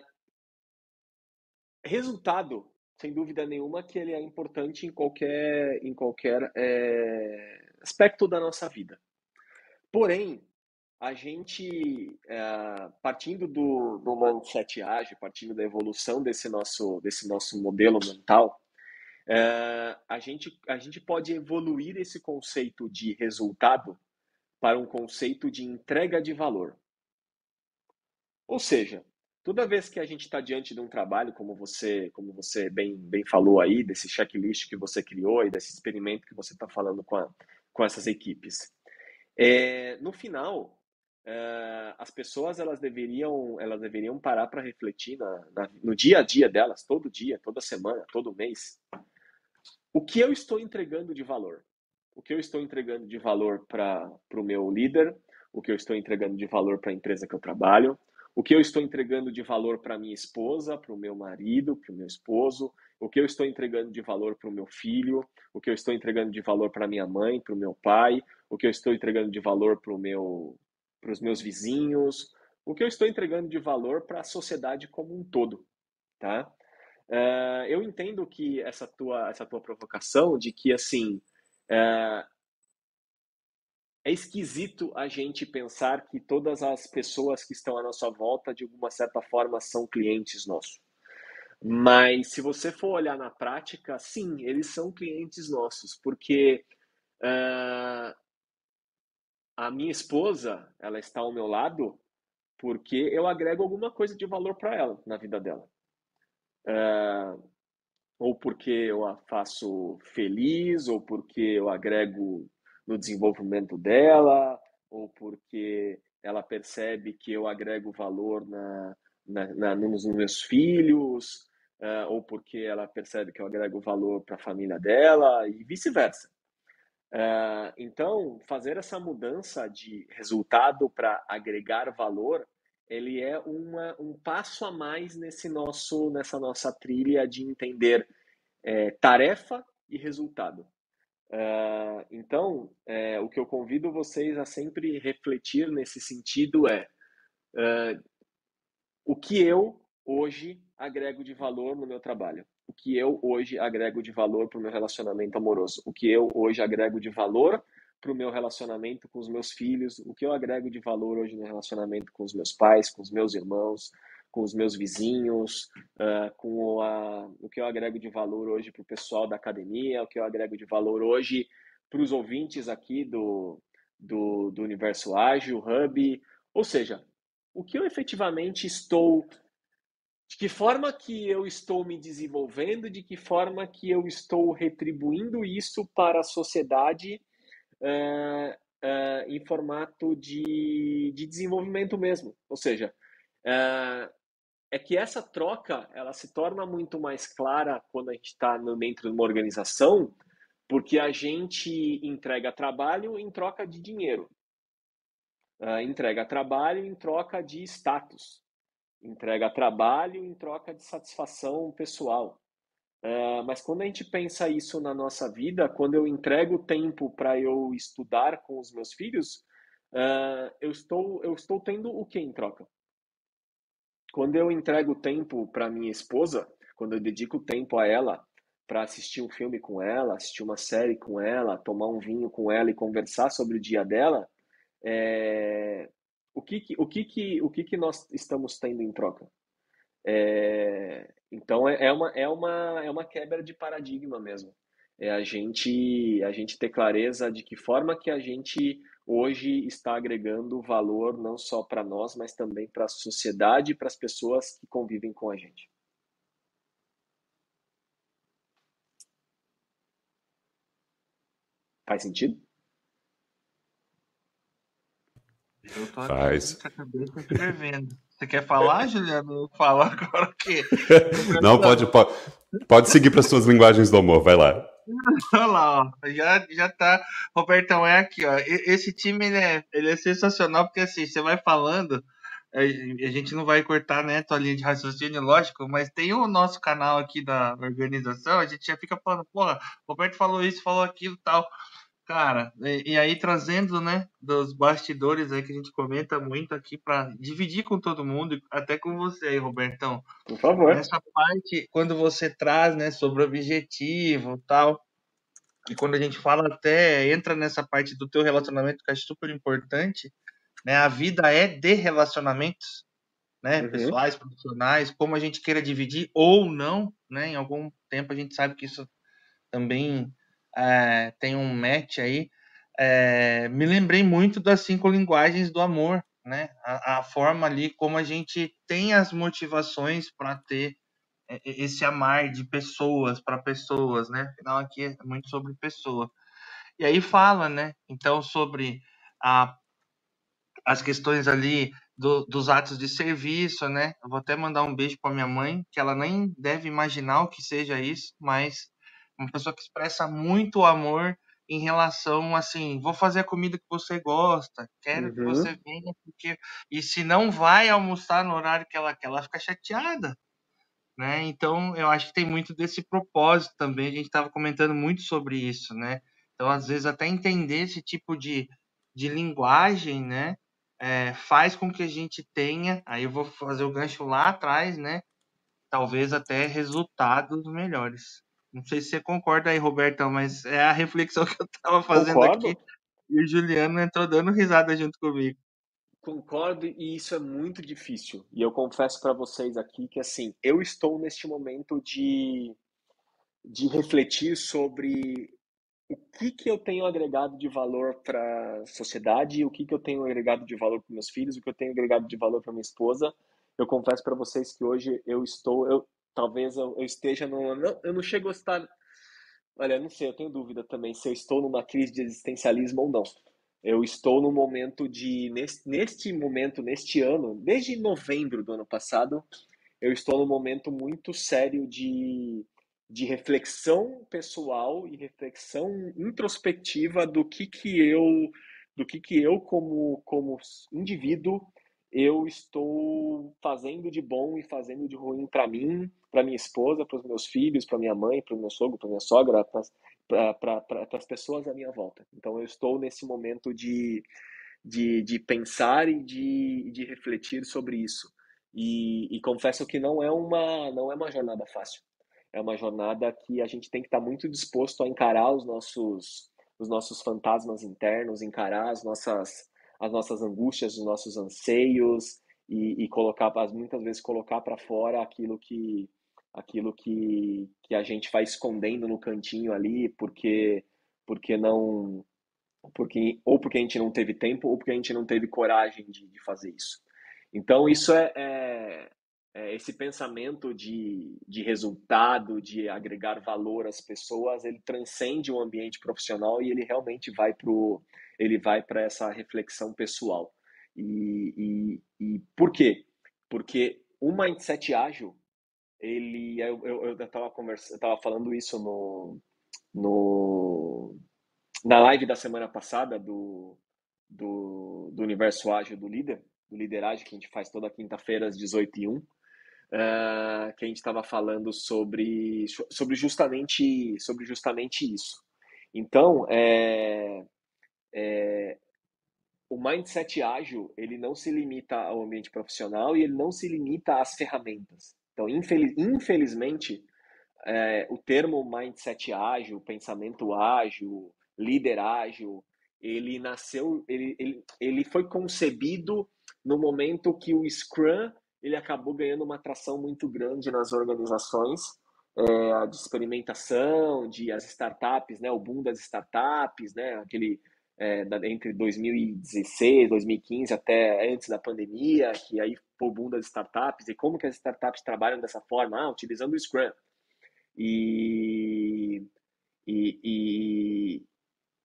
Resultado, sem dúvida nenhuma, que ele é importante em qualquer, em qualquer é... aspecto da nossa vida. Porém, a gente, é, partindo do, do mindset ágil, partindo da evolução desse nosso, desse nosso modelo mental, é, a, gente, a gente pode evoluir esse conceito de resultado para um conceito de entrega de valor. Ou seja, toda vez que a gente está diante de um trabalho, como você, como você bem, bem falou aí, desse checklist que você criou e desse experimento que você está falando com, a, com essas equipes, é, no final, é, as pessoas elas deveriam, elas deveriam parar para refletir na, na, no dia a dia delas, todo dia, toda semana, todo mês, o que eu estou entregando de valor? O que eu estou entregando de valor para o meu líder? O que eu estou entregando de valor para a empresa que eu trabalho? O que eu estou entregando de valor para minha esposa, para o meu marido, para o meu esposo? O que eu estou entregando de valor para o meu filho? O que eu estou entregando de valor para minha mãe, para o meu pai? O que eu estou entregando de valor para meu, os meus vizinhos? O que eu estou entregando de valor para a sociedade como um todo, tá? Uh, eu entendo que essa tua, essa tua provocação de que, assim, uh, é esquisito a gente pensar que todas as pessoas que estão à nossa volta, de alguma certa forma, são clientes nossos. Mas se você for olhar na prática, sim, eles são clientes nossos, porque uh, a minha esposa, ela está ao meu lado porque eu agrego alguma coisa de valor para ela na vida dela é, ou porque eu a faço feliz, ou porque eu agrego no desenvolvimento dela, ou porque ela percebe que eu agrego valor na, na, na nos meus filhos, uh, ou porque ela percebe que eu agrego valor para a família dela, e vice-versa. Uh, então, fazer essa mudança de resultado para agregar valor ele é uma, um passo a mais nesse nosso, nessa nossa trilha de entender é, tarefa e resultado. Uh, então, é, o que eu convido vocês a sempre refletir nesse sentido é uh, o que eu hoje agrego de valor no meu trabalho, o que eu hoje agrego de valor para o meu relacionamento amoroso, o que eu hoje agrego de valor para o meu relacionamento com os meus filhos, o que eu agrego de valor hoje no relacionamento com os meus pais, com os meus irmãos, com os meus vizinhos, uh, com a, o que eu agrego de valor hoje para o pessoal da academia, o que eu agrego de valor hoje para os ouvintes aqui do, do, do Universo Ágil, Hub, ou seja, o que eu efetivamente estou de que forma que eu estou me desenvolvendo, de que forma que eu estou retribuindo isso para a sociedade uh, uh, em formato de, de desenvolvimento mesmo. Ou seja, uh, é que essa troca ela se torna muito mais clara quando a gente está dentro de uma organização, porque a gente entrega trabalho em troca de dinheiro, entrega trabalho em troca de status, entrega trabalho em troca de satisfação pessoal. Uh, mas quando a gente pensa isso na nossa vida, quando eu entrego tempo para eu estudar com os meus filhos, uh, eu, estou, eu estou tendo o que em troca? Quando eu entrego tempo para minha esposa, quando eu dedico tempo a ela para assistir um filme com ela, assistir uma série com ela, tomar um vinho com ela e conversar sobre o dia dela, é... o, que, que, o, que, que, o que, que nós estamos tendo em troca? É, então é, é uma, é, uma, é uma quebra de paradigma mesmo. É a gente, a gente ter clareza de que forma que a gente hoje está agregando valor não só para nós, mas também para a sociedade e para as pessoas que convivem com a gente. Faz sentido? Eu tô Faz. aqui cabeça escrevendo. Você quer falar, Juliano? Fala agora o quê? Não, pode, pode, pode seguir para as suas linguagens do amor, vai lá. Olha lá, ó. Já, já tá. Robertão, é aqui, ó. Esse time ele é, ele é sensacional, porque assim, você vai falando, a gente não vai cortar, né, tua linha de raciocínio, lógico, mas tem o nosso canal aqui da organização, a gente já fica falando, porra, Roberto falou isso, falou aquilo tal. Cara, e, e, aí trazendo, né, dos bastidores aí que a gente comenta muito aqui para dividir com todo mundo, até com você aí, Robertão. Por favor. Essa parte, quando você traz, né, sobre objetivo tal, e quando a gente fala até, entra nessa parte do teu relacionamento, que acho super importante, né, a vida é de relacionamentos, né, uhum. pessoais, profissionais, como a gente queira dividir ou não, né, em algum tempo a gente sabe que isso também é, tem um match aí, é, me lembrei muito das cinco linguagens do amor, né? A, a forma ali como a gente tem as motivações para ter esse amar de pessoas para pessoas, né? Afinal, aqui é muito sobre pessoa. E aí fala, né? Então, sobre a, as questões ali do, dos atos de serviço, né? Eu vou até mandar um beijo para minha mãe, que ela nem deve imaginar o que seja isso, mas uma pessoa que expressa muito amor em relação assim, vou fazer a comida que você gosta, quero uhum. que você venha porque e se não vai almoçar no horário que ela quer, ela fica chateada, né? Então eu acho que tem muito desse propósito também. A gente estava comentando muito sobre isso, né? Então às vezes até entender esse tipo de, de linguagem, né? É, faz com que a gente tenha, aí eu vou fazer o gancho lá atrás, né? Talvez até resultados melhores. Não sei se você concorda aí, Robertão, mas é a reflexão que eu estava fazendo Concordo. aqui. E o Juliano entrou dando risada junto comigo. Concordo, e isso é muito difícil. E eu confesso para vocês aqui que, assim, eu estou neste momento de, de refletir sobre o que, que eu tenho agregado de valor para a sociedade, o que, que eu tenho agregado de valor para meus filhos, o que eu tenho agregado de valor para minha esposa. Eu confesso para vocês que hoje eu estou, eu, talvez eu, eu esteja no. Não, eu não chego a estar. Olha, não sei, eu tenho dúvida também se eu estou numa crise de existencialismo ou não. Eu estou no momento de. Neste, neste momento, neste ano, desde novembro do ano passado, eu estou num momento muito sério de, de reflexão pessoal e reflexão introspectiva do que, que eu do que, que eu como, como indivíduo eu estou fazendo de bom e fazendo de ruim para mim, para minha esposa, para os meus filhos, para minha mãe, para o meu sogro, para minha sogra, para as pessoas à minha volta. Então eu estou nesse momento de, de, de pensar e de, de refletir sobre isso. E, e, confesso que não é uma não é uma jornada fácil. É uma jornada que a gente tem que estar muito disposto a encarar os nossos os nossos fantasmas internos, encarar as nossas as nossas angústias, os nossos anseios e, e colocar, muitas vezes colocar para fora aquilo que aquilo que, que a gente vai escondendo no cantinho ali, porque porque não porque ou porque a gente não teve tempo ou porque a gente não teve coragem de, de fazer isso. Então isso é, é, é, esse pensamento de, de resultado, de agregar valor às pessoas, ele transcende o ambiente profissional e ele realmente vai para ele vai para essa reflexão pessoal. E, e, e, por quê? Porque o mindset ágil, ele, eu eu estava conversando, estava falando isso no, no na live da semana passada do, do, do universo ágil do líder, do lideragem que a gente faz toda quinta-feira às 18 h 1 Uh, que a gente estava falando sobre, sobre, justamente, sobre justamente isso. Então, é, é, o mindset ágil ele não se limita ao ambiente profissional e ele não se limita às ferramentas. Então, infeliz, infelizmente, é, o termo mindset ágil, pensamento ágil, líder ágil, ele nasceu, ele, ele, ele foi concebido no momento que o Scrum ele acabou ganhando uma atração muito grande nas organizações é, de experimentação, de as startups, né, o boom das startups, né, aquele é, entre 2016, 2015 até antes da pandemia, que aí o boom das startups e como que as startups trabalham dessa forma, ah, utilizando o Scrum. E, e, e,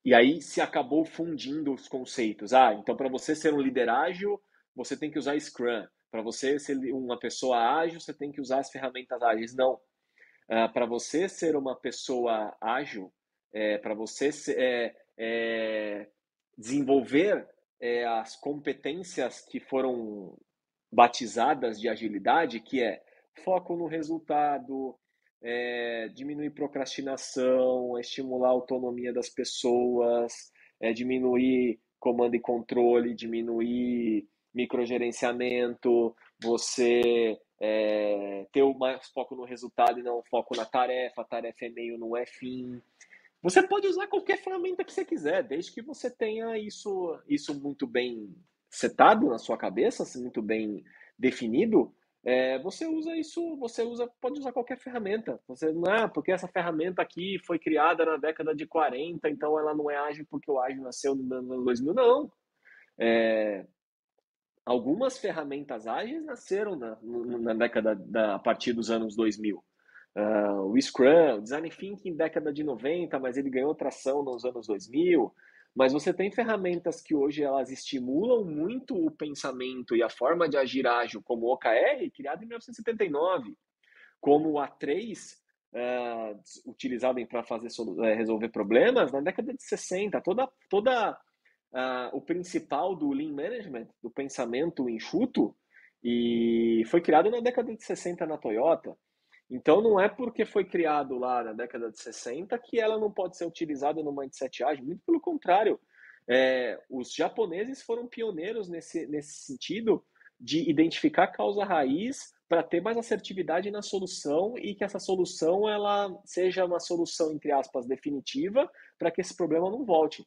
e aí se acabou fundindo os conceitos. Ah, então para você ser um líder ágil, você tem que usar Scrum. Para você ser uma pessoa ágil, você tem que usar as ferramentas ágeis. Não. Uh, para você ser uma pessoa ágil, é, para você ser, é, é, desenvolver é, as competências que foram batizadas de agilidade, que é foco no resultado, é, diminuir procrastinação, estimular a autonomia das pessoas, é, diminuir comando e controle, diminuir microgerenciamento, você é, ter mais foco no resultado e não foco na tarefa, a tarefa é meio, não é fim. Você pode usar qualquer ferramenta que você quiser, desde que você tenha isso, isso muito bem setado na sua cabeça, assim, muito bem definido. É, você usa isso, você usa, pode usar qualquer ferramenta. Você não é porque essa ferramenta aqui foi criada na década de 40, então ela não é ágil porque o ágil nasceu no ano 2000. Não. É, algumas ferramentas ágeis nasceram na, na década da, a partir dos anos 2000. Uh, o Scrum, o Design Thinking década de 90, mas ele ganhou tração nos anos 2000. Mas você tem ferramentas que hoje elas estimulam muito o pensamento e a forma de agir ágil, como o OKR, criado em 1979, como o A3, uh, utilizado para fazer uh, resolver problemas na década de 60. Toda, toda uh, o principal do Lean Management, do pensamento enxuto, e foi criado na década de 60 na Toyota. Então não é porque foi criado lá na década de 60 que ela não pode ser utilizada no mindset ágil, muito pelo contrário. É, os japoneses foram pioneiros nesse, nesse sentido de identificar a causa raiz para ter mais assertividade na solução e que essa solução ela seja uma solução entre aspas definitiva para que esse problema não volte.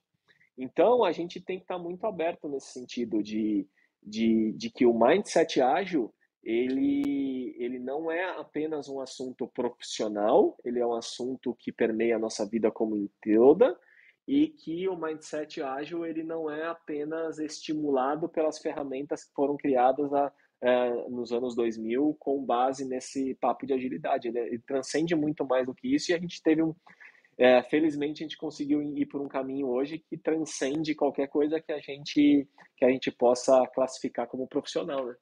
Então a gente tem que estar muito aberto nesse sentido de, de, de que o mindset ágil ele, ele não é apenas um assunto profissional, ele é um assunto que permeia a nossa vida como toda e que o mindset ágil ele não é apenas estimulado pelas ferramentas que foram criadas a, é, nos anos 2000 com base nesse papo de agilidade. Ele, ele, transcende muito mais do que isso e a gente teve um. É, felizmente a gente conseguiu ir por um caminho hoje que transcende qualquer coisa que a gente que a gente possa classificar como profissional, né?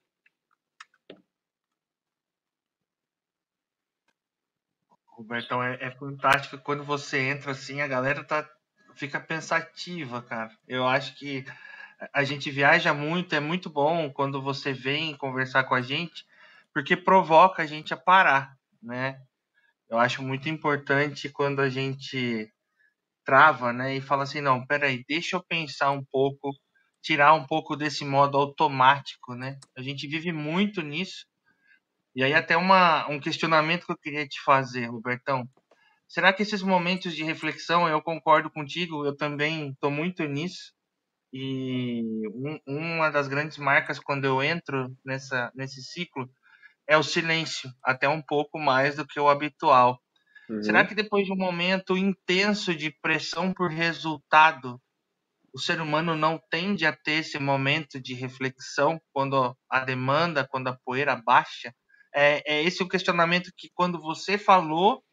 Robertão, é, é fantástico quando você entra assim, a galera tá, fica pensativa, cara. Eu acho que a gente viaja muito, é muito bom quando você vem conversar com a gente, porque provoca a gente a parar, né? Eu acho muito importante quando a gente trava, né, e fala assim, não, peraí, deixa eu pensar um pouco, tirar um pouco desse modo automático, né? A gente vive muito nisso e aí até uma, um questionamento que eu queria te fazer, Robertão. Será que esses momentos de reflexão, eu concordo contigo, eu também estou muito nisso. E um, uma das grandes marcas quando eu entro nessa, nesse ciclo é o silêncio, até um pouco mais do que o habitual. Uhum. Será que depois de um momento intenso de pressão por resultado, o ser humano não tende a ter esse momento de reflexão quando a demanda, quando a poeira baixa? É, é esse o questionamento que quando você falou,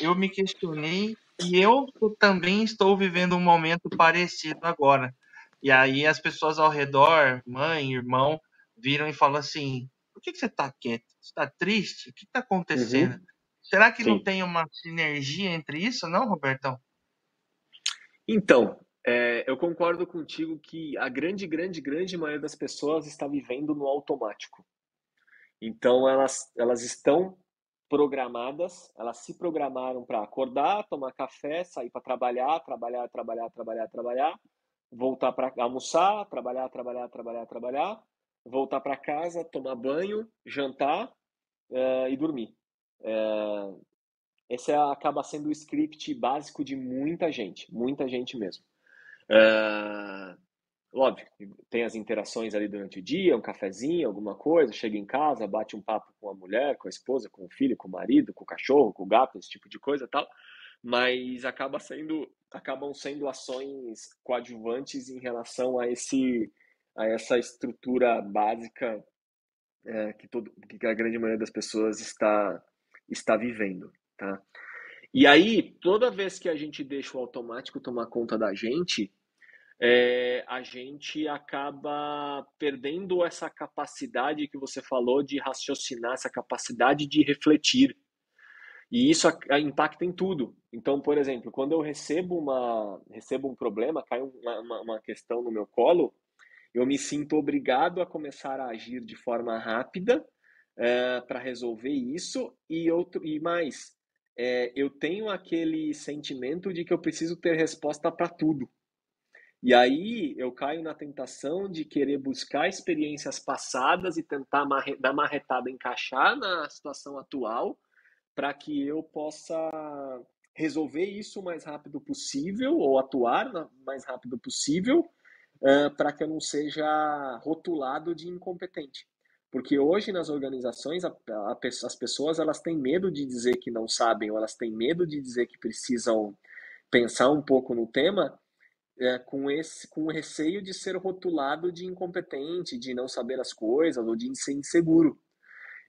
eu me questionei e eu também estou vivendo um momento parecido agora. E aí as pessoas ao redor, mãe, irmão, viram e falam assim: por que, que você está quieto? Você está triste? O que está acontecendo? Uhum. Será que Sim. não tem uma sinergia entre isso, não, Robertão? Então, é, eu concordo contigo que a grande, grande, grande maioria das pessoas está vivendo no automático. Então elas, elas estão programadas, elas se programaram para acordar, tomar café, sair para trabalhar, trabalhar, trabalhar, trabalhar, trabalhar, voltar para almoçar, trabalhar, trabalhar, trabalhar, trabalhar, voltar para casa, tomar banho, jantar uh, e dormir. Uh, esse é, acaba sendo o script básico de muita gente, muita gente mesmo. Uh, Óbvio, tem as interações ali durante o dia, um cafezinho, alguma coisa, chega em casa, bate um papo com a mulher, com a esposa, com o filho, com o marido, com o cachorro, com o gato, esse tipo de coisa tal. Mas acaba sendo, acabam sendo ações coadjuvantes em relação a esse a essa estrutura básica é, que, todo, que a grande maioria das pessoas está, está vivendo. Tá? E aí, toda vez que a gente deixa o automático tomar conta da gente, é, a gente acaba perdendo essa capacidade que você falou de raciocinar, essa capacidade de refletir. E isso impacta em tudo. Então, por exemplo, quando eu recebo uma recebo um problema, cai uma, uma questão no meu colo, eu me sinto obrigado a começar a agir de forma rápida é, para resolver isso e outro e mais é, eu tenho aquele sentimento de que eu preciso ter resposta para tudo e aí eu caio na tentação de querer buscar experiências passadas e tentar marre, dar marretada, encaixar na situação atual para que eu possa resolver isso o mais rápido possível ou atuar o mais rápido possível uh, para que eu não seja rotulado de incompetente. Porque hoje nas organizações a, a, as pessoas elas têm medo de dizer que não sabem ou elas têm medo de dizer que precisam pensar um pouco no tema é, com esse com receio de ser rotulado de incompetente, de não saber as coisas ou de ser inseguro.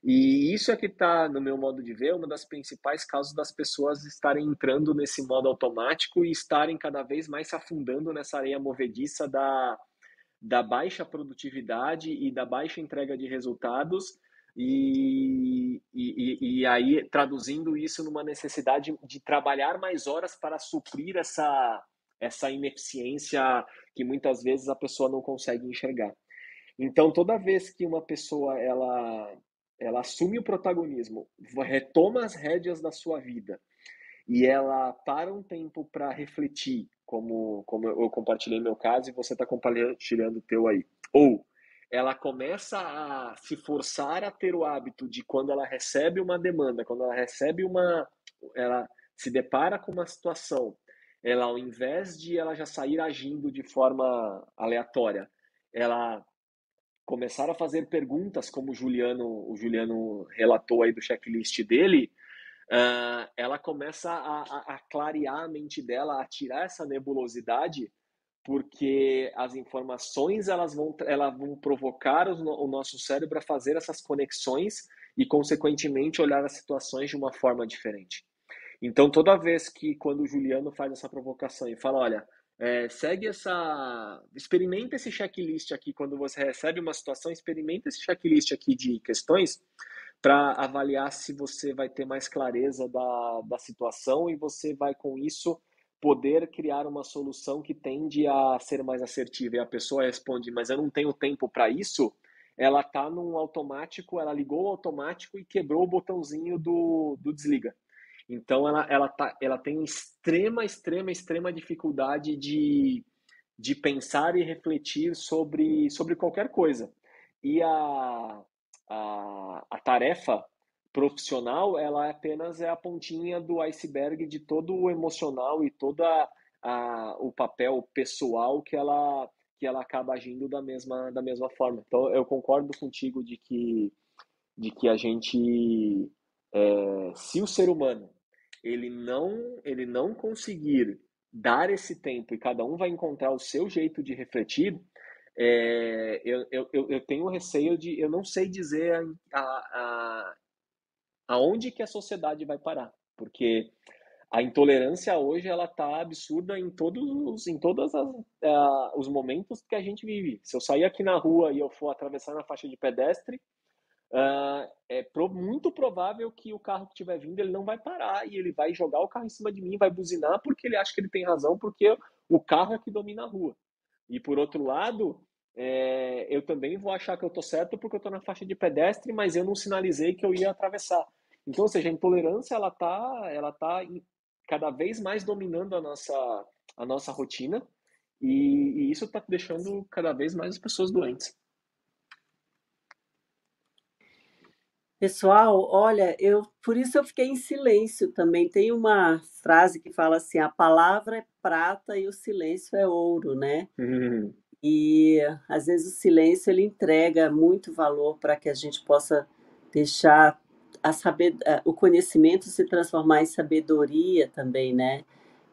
E isso é que está, no meu modo de ver, uma das principais causas das pessoas estarem entrando nesse modo automático e estarem cada vez mais se afundando nessa areia movediça da, da baixa produtividade e da baixa entrega de resultados e, e, e aí traduzindo isso numa necessidade de trabalhar mais horas para suprir essa, essa ineficiência que muitas vezes a pessoa não consegue enxergar. Então, toda vez que uma pessoa ela, ela assume o protagonismo, retoma as rédeas da sua vida e ela para um tempo para refletir, como, como eu compartilhei meu caso e você está compartilhando o teu aí, ou ela começa a se forçar a ter o hábito de quando ela recebe uma demanda, quando ela recebe uma, ela se depara com uma situação ela ao invés de ela já sair agindo de forma aleatória, ela começar a fazer perguntas, como o Juliano, o Juliano relatou aí do checklist dele, uh, ela começa a, a, a, clarear a mente dela, a tirar essa nebulosidade, porque as informações elas vão, elas vão provocar o, o nosso cérebro a fazer essas conexões e, consequentemente, olhar as situações de uma forma diferente. Então, toda vez que quando o Juliano faz essa provocação e fala, olha, é, segue essa, experimenta esse checklist aqui quando você recebe uma situação, experimenta esse checklist aqui de questões para avaliar se você vai ter mais clareza da, da situação e você vai com isso poder criar uma solução que tende a ser mais assertiva. E a pessoa responde, mas eu não tenho tempo para isso. Ela está num automático, ela ligou o automático e quebrou o botãozinho do, do desliga. Então ela, ela, tá, ela tem extrema, extrema, extrema dificuldade de, de pensar e refletir sobre, sobre qualquer coisa. E a, a, a tarefa profissional, ela apenas é a pontinha do iceberg de todo o emocional e todo o papel pessoal que ela, que ela acaba agindo da mesma, da mesma forma. Então eu concordo contigo de que, de que a gente é, se o ser humano ele não ele não conseguir dar esse tempo e cada um vai encontrar o seu jeito de refletir, é, eu, eu, eu tenho receio de eu não sei dizer a, a, aonde que a sociedade vai parar, porque a intolerância hoje ela tá absurda em todos em todos uh, os momentos que a gente vive. Se eu sair aqui na rua e eu for atravessar na faixa de pedestre, Uh, é pro, muito provável que o carro que estiver vindo ele não vai parar e ele vai jogar o carro em cima de mim, vai buzinar porque ele acha que ele tem razão, porque o carro é que domina a rua. E por outro lado, é, eu também vou achar que eu estou certo porque eu estou na faixa de pedestre, mas eu não sinalizei que eu ia atravessar. Então, ou seja, a intolerância ela está ela tá cada vez mais dominando a nossa, a nossa rotina e, e isso está deixando cada vez mais as pessoas doentes. Pessoal, olha, eu por isso eu fiquei em silêncio também. Tem uma frase que fala assim: a palavra é prata e o silêncio é ouro, né? Uhum. E às vezes o silêncio ele entrega muito valor para que a gente possa deixar a saber o conhecimento se transformar em sabedoria também, né?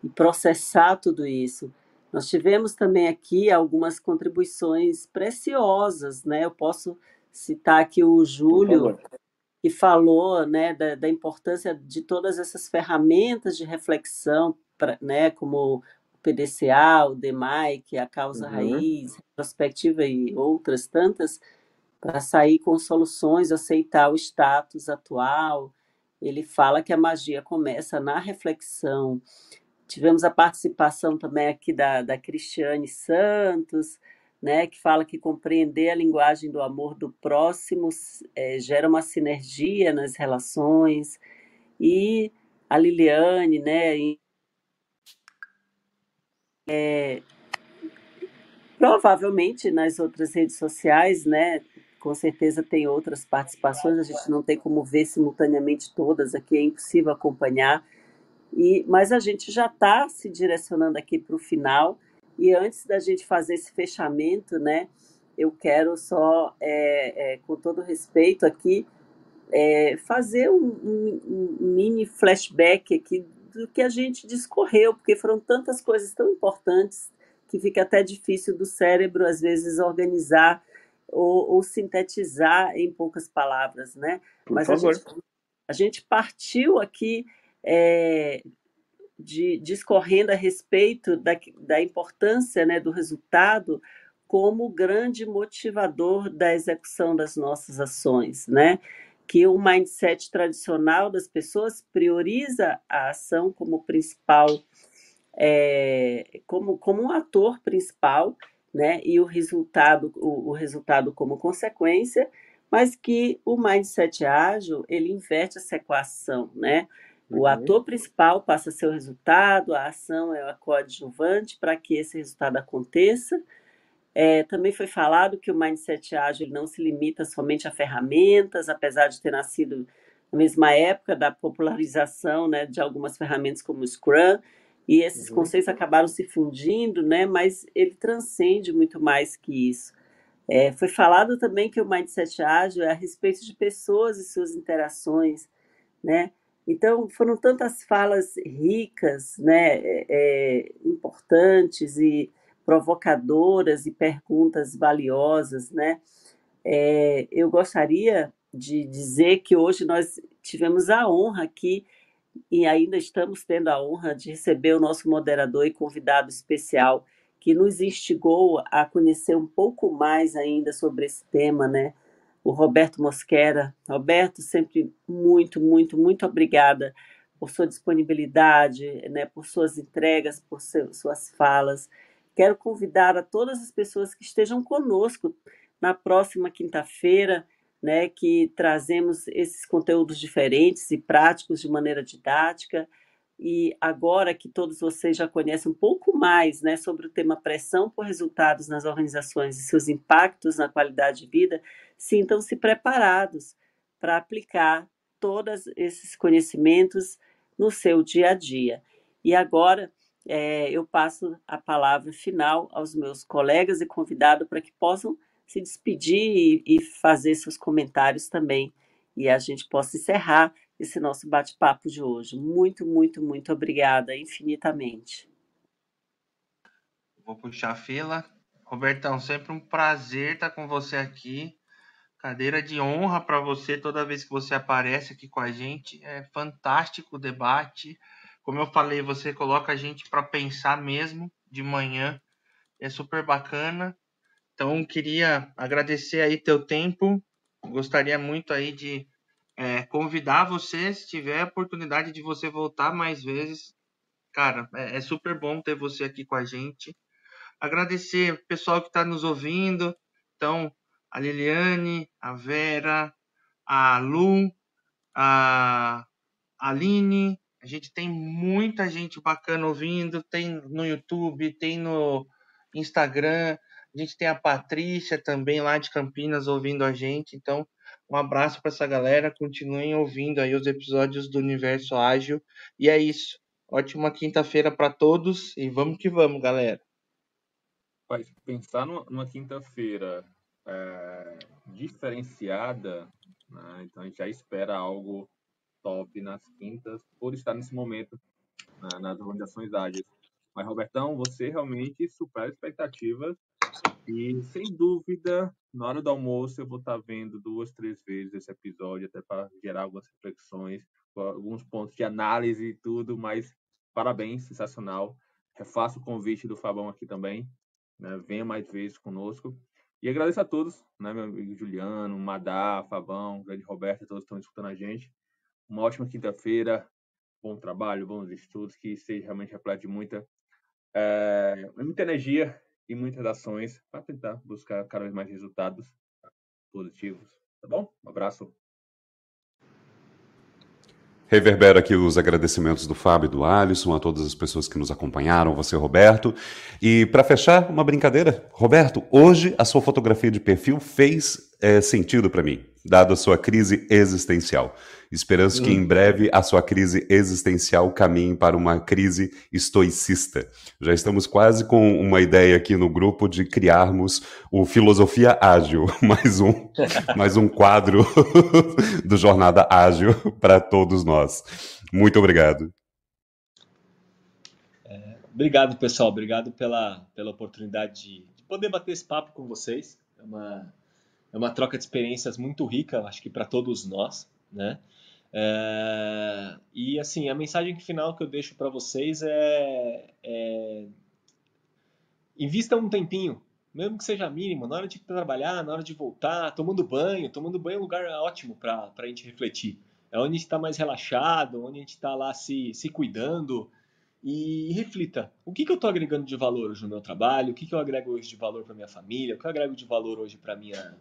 E processar tudo isso. Nós tivemos também aqui algumas contribuições preciosas, né? Eu posso citar aqui o Júlio, que falou né, da, da, importância de todas essas ferramentas de reflexão, pra, né, como o PDCA, o DMAIC, a causa uhum. raiz, retrospectiva e outras tantas, para sair com soluções, aceitar o status atual. ele fala que a magia começa na reflexão. Tivemos a participação também aqui da, da Cristiane Santos, né, que fala que compreender a linguagem do amor do próximo é, gera uma sinergia nas relações. E a Liliane, né, é, provavelmente nas outras redes sociais, né, com certeza tem outras participações, a gente não tem como ver simultaneamente todas aqui, é impossível acompanhar. E, mas a gente já está se direcionando aqui para o final. E antes da gente fazer esse fechamento, né, eu quero só, é, é, com todo respeito aqui, é, fazer um, um, um, mini flashback aqui do que a gente discorreu, porque foram tantas coisas tão importantes que fica até difícil do cérebro, às vezes, organizar ou, ou sintetizar em poucas palavras, né? Por Mas favor. A, gente, a gente partiu aqui é, de, discorrendo a respeito da, da importância né, do resultado como grande motivador da execução das nossas ações, né? Que o mindset tradicional das pessoas prioriza a ação como principal, é, como, como um ator principal, né? E o resultado, o, o resultado como consequência, mas que o mindset ágil ele inverte essa equação, né? O Uhum. ator principal passa a ser o resultado, a ação é a coadjuvante para que esse resultado aconteça. É, também foi falado que o mindset ágil não se limita somente a ferramentas, apesar de ter nascido na mesma época da popularização né, de algumas ferramentas como o Scrum, e esses Uhum. conceitos acabaram se fundindo, né, mas ele transcende muito mais que isso. É, foi falado também que o mindset ágil é a respeito de pessoas e suas interações, né? Então, foram tantas falas ricas, né, é, é, importantes e provocadoras e perguntas valiosas, né? É, eu gostaria de dizer que hoje nós tivemos a honra aqui e ainda estamos tendo a honra de receber o nosso moderador e convidado especial que nos instigou a conhecer um pouco mais ainda sobre esse tema, né? O Roberto Mosquera. Roberto, sempre muito, muito, muito obrigada por sua disponibilidade, né, por suas entregas, por seu, suas falas. Quero convidar a todas as pessoas que estejam conosco na próxima quinta-feira, né, que trazemos esses conteúdos diferentes e práticos de maneira didática. E agora que todos vocês já conhecem um pouco mais né, sobre o tema pressão por resultados nas organizações e seus impactos na qualidade de vida, sintam-se preparados para aplicar todos esses conhecimentos no seu dia a dia. E agora é, eu passo a palavra final aos meus colegas e convidados para que possam se despedir e, e fazer seus comentários também. E a gente possa encerrar esse nosso bate-papo de hoje. Muito, muito, muito obrigada, infinitamente. Vou puxar a fila. Robertão, sempre um prazer estar com você aqui. Cadeira de honra para você toda vez que você aparece aqui com a gente. É fantástico o debate. Como eu falei, você coloca a gente para pensar mesmo de manhã. É super bacana. Então, queria agradecer aí teu tempo. Gostaria muito aí de é, convidar você, se tiver a oportunidade de você voltar mais vezes. Cara, é, é super bom ter você aqui com a gente. Agradecer o pessoal que está nos ouvindo. Então, a Liliane, a Vera, a Lu, a Aline. A gente tem muita gente bacana ouvindo. Tem no YouTube, tem no Instagram. A gente tem a Patrícia também lá de Campinas ouvindo a gente. Então, um abraço para essa galera. Continuem ouvindo aí os episódios do Universo Ágil. E é isso. Ótima quinta-feira para todos e vamos que vamos, galera. Mas pensar numa quinta-feira é, diferenciada, né? então a gente já espera algo top nas quintas, por estar nesse momento né, nas organizações ágeis. Mas, Robertão, você realmente supera expectativas e, sem dúvida, na hora do almoço eu vou estar vendo duas, três vezes esse episódio, até para gerar algumas reflexões, alguns pontos de análise e tudo, mas parabéns, sensacional. Refaço o convite do Fabão aqui também, né? venha mais vezes conosco. E agradeço a todos, né, meu amigo Juliano, Madá, Fabão, grande Roberto, todos que estão escutando a gente. uma ótima quinta-feira, bom trabalho, bons estudos, que seja realmente repleto de muita, é, muita energia e muitas ações para tentar buscar cada vez mais resultados positivos. Tá bom? Um abraço. Reverbero aqui os agradecimentos do Fábio e do Alisson, a todas as pessoas que nos acompanharam, você, Roberto. E para fechar, uma brincadeira. Roberto, hoje a sua fotografia de perfil fez é, sentido para mim, dado a sua crise existencial. Esperanço que em breve a sua crise existencial caminhe para uma crise estoicista. Já estamos quase com uma ideia aqui no grupo de criarmos o Filosofia Ágil, mais um, mais um quadro do Jornada Ágil para todos nós. Muito obrigado. É, obrigado, pessoal. Obrigado pela, pela oportunidade de, de poder bater esse papo com vocês. É uma, é uma troca de experiências muito rica, acho que para todos nós, né? É, e assim, a mensagem final que eu deixo para vocês é, é invista um tempinho, mesmo que seja mínimo, na hora de trabalhar, na hora de voltar, tomando banho. Tomando banho é um lugar ótimo para a gente refletir. É onde a gente está mais relaxado, onde a gente está lá se, se cuidando. E reflita: o que, que eu estou agregando de valor hoje no meu trabalho? O que, que eu agrego hoje de valor para minha família? O que eu agrego de valor hoje para minha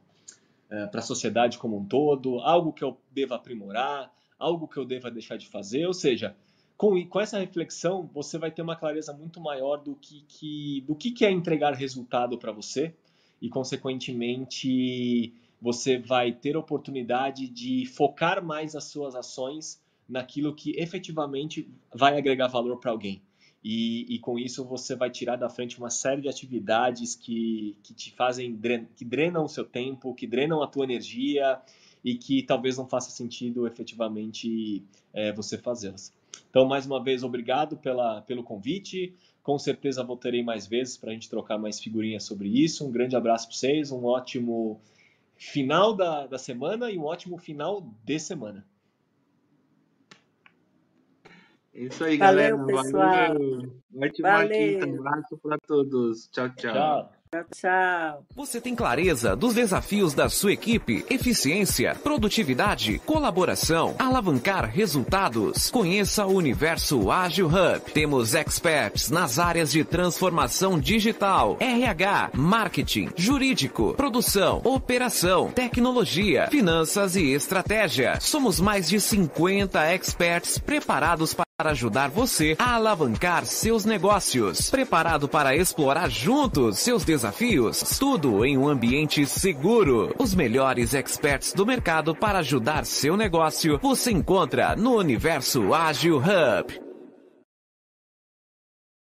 é, para a sociedade como um todo? Algo que eu deva aprimorar? algo que eu deva deixar de fazer, ou seja, com, com essa reflexão você vai ter uma clareza muito maior do que, que do que, que é entregar resultado para você e, consequentemente, você vai ter oportunidade de focar mais as suas ações naquilo que efetivamente vai agregar valor para alguém. E, e, com isso você vai tirar da frente uma série de atividades que, que te fazem, que drenam o seu tempo, que drenam a tua energia e que talvez não faça sentido efetivamente é, você fazê-las. Então, mais uma vez, obrigado pela, pelo convite. Com certeza voltarei mais vezes para a gente trocar mais figurinhas sobre isso. Um grande abraço para vocês, um ótimo final da, da semana e um ótimo final de semana. É isso aí, Valeu, galera. Pessoal. Valeu. Ótima Valeu. quinta. Um abraço para todos. Tchau, tchau. tchau. Tchau, tchau. Você tem clareza dos desafios da sua equipe? Eficiência, produtividade, colaboração, alavancar resultados. Conheça o Universo Ágil Hub. Temos experts nas áreas de transformação digital, RH, marketing, jurídico, produção, operação, tecnologia, finanças e estratégia. Somos mais de 50 experts preparados para para ajudar você a alavancar seus negócios. Preparado para explorar juntos seus desafios? Tudo em um ambiente seguro. Os melhores experts do mercado para ajudar seu negócio você encontra no Universo Ágil Hub.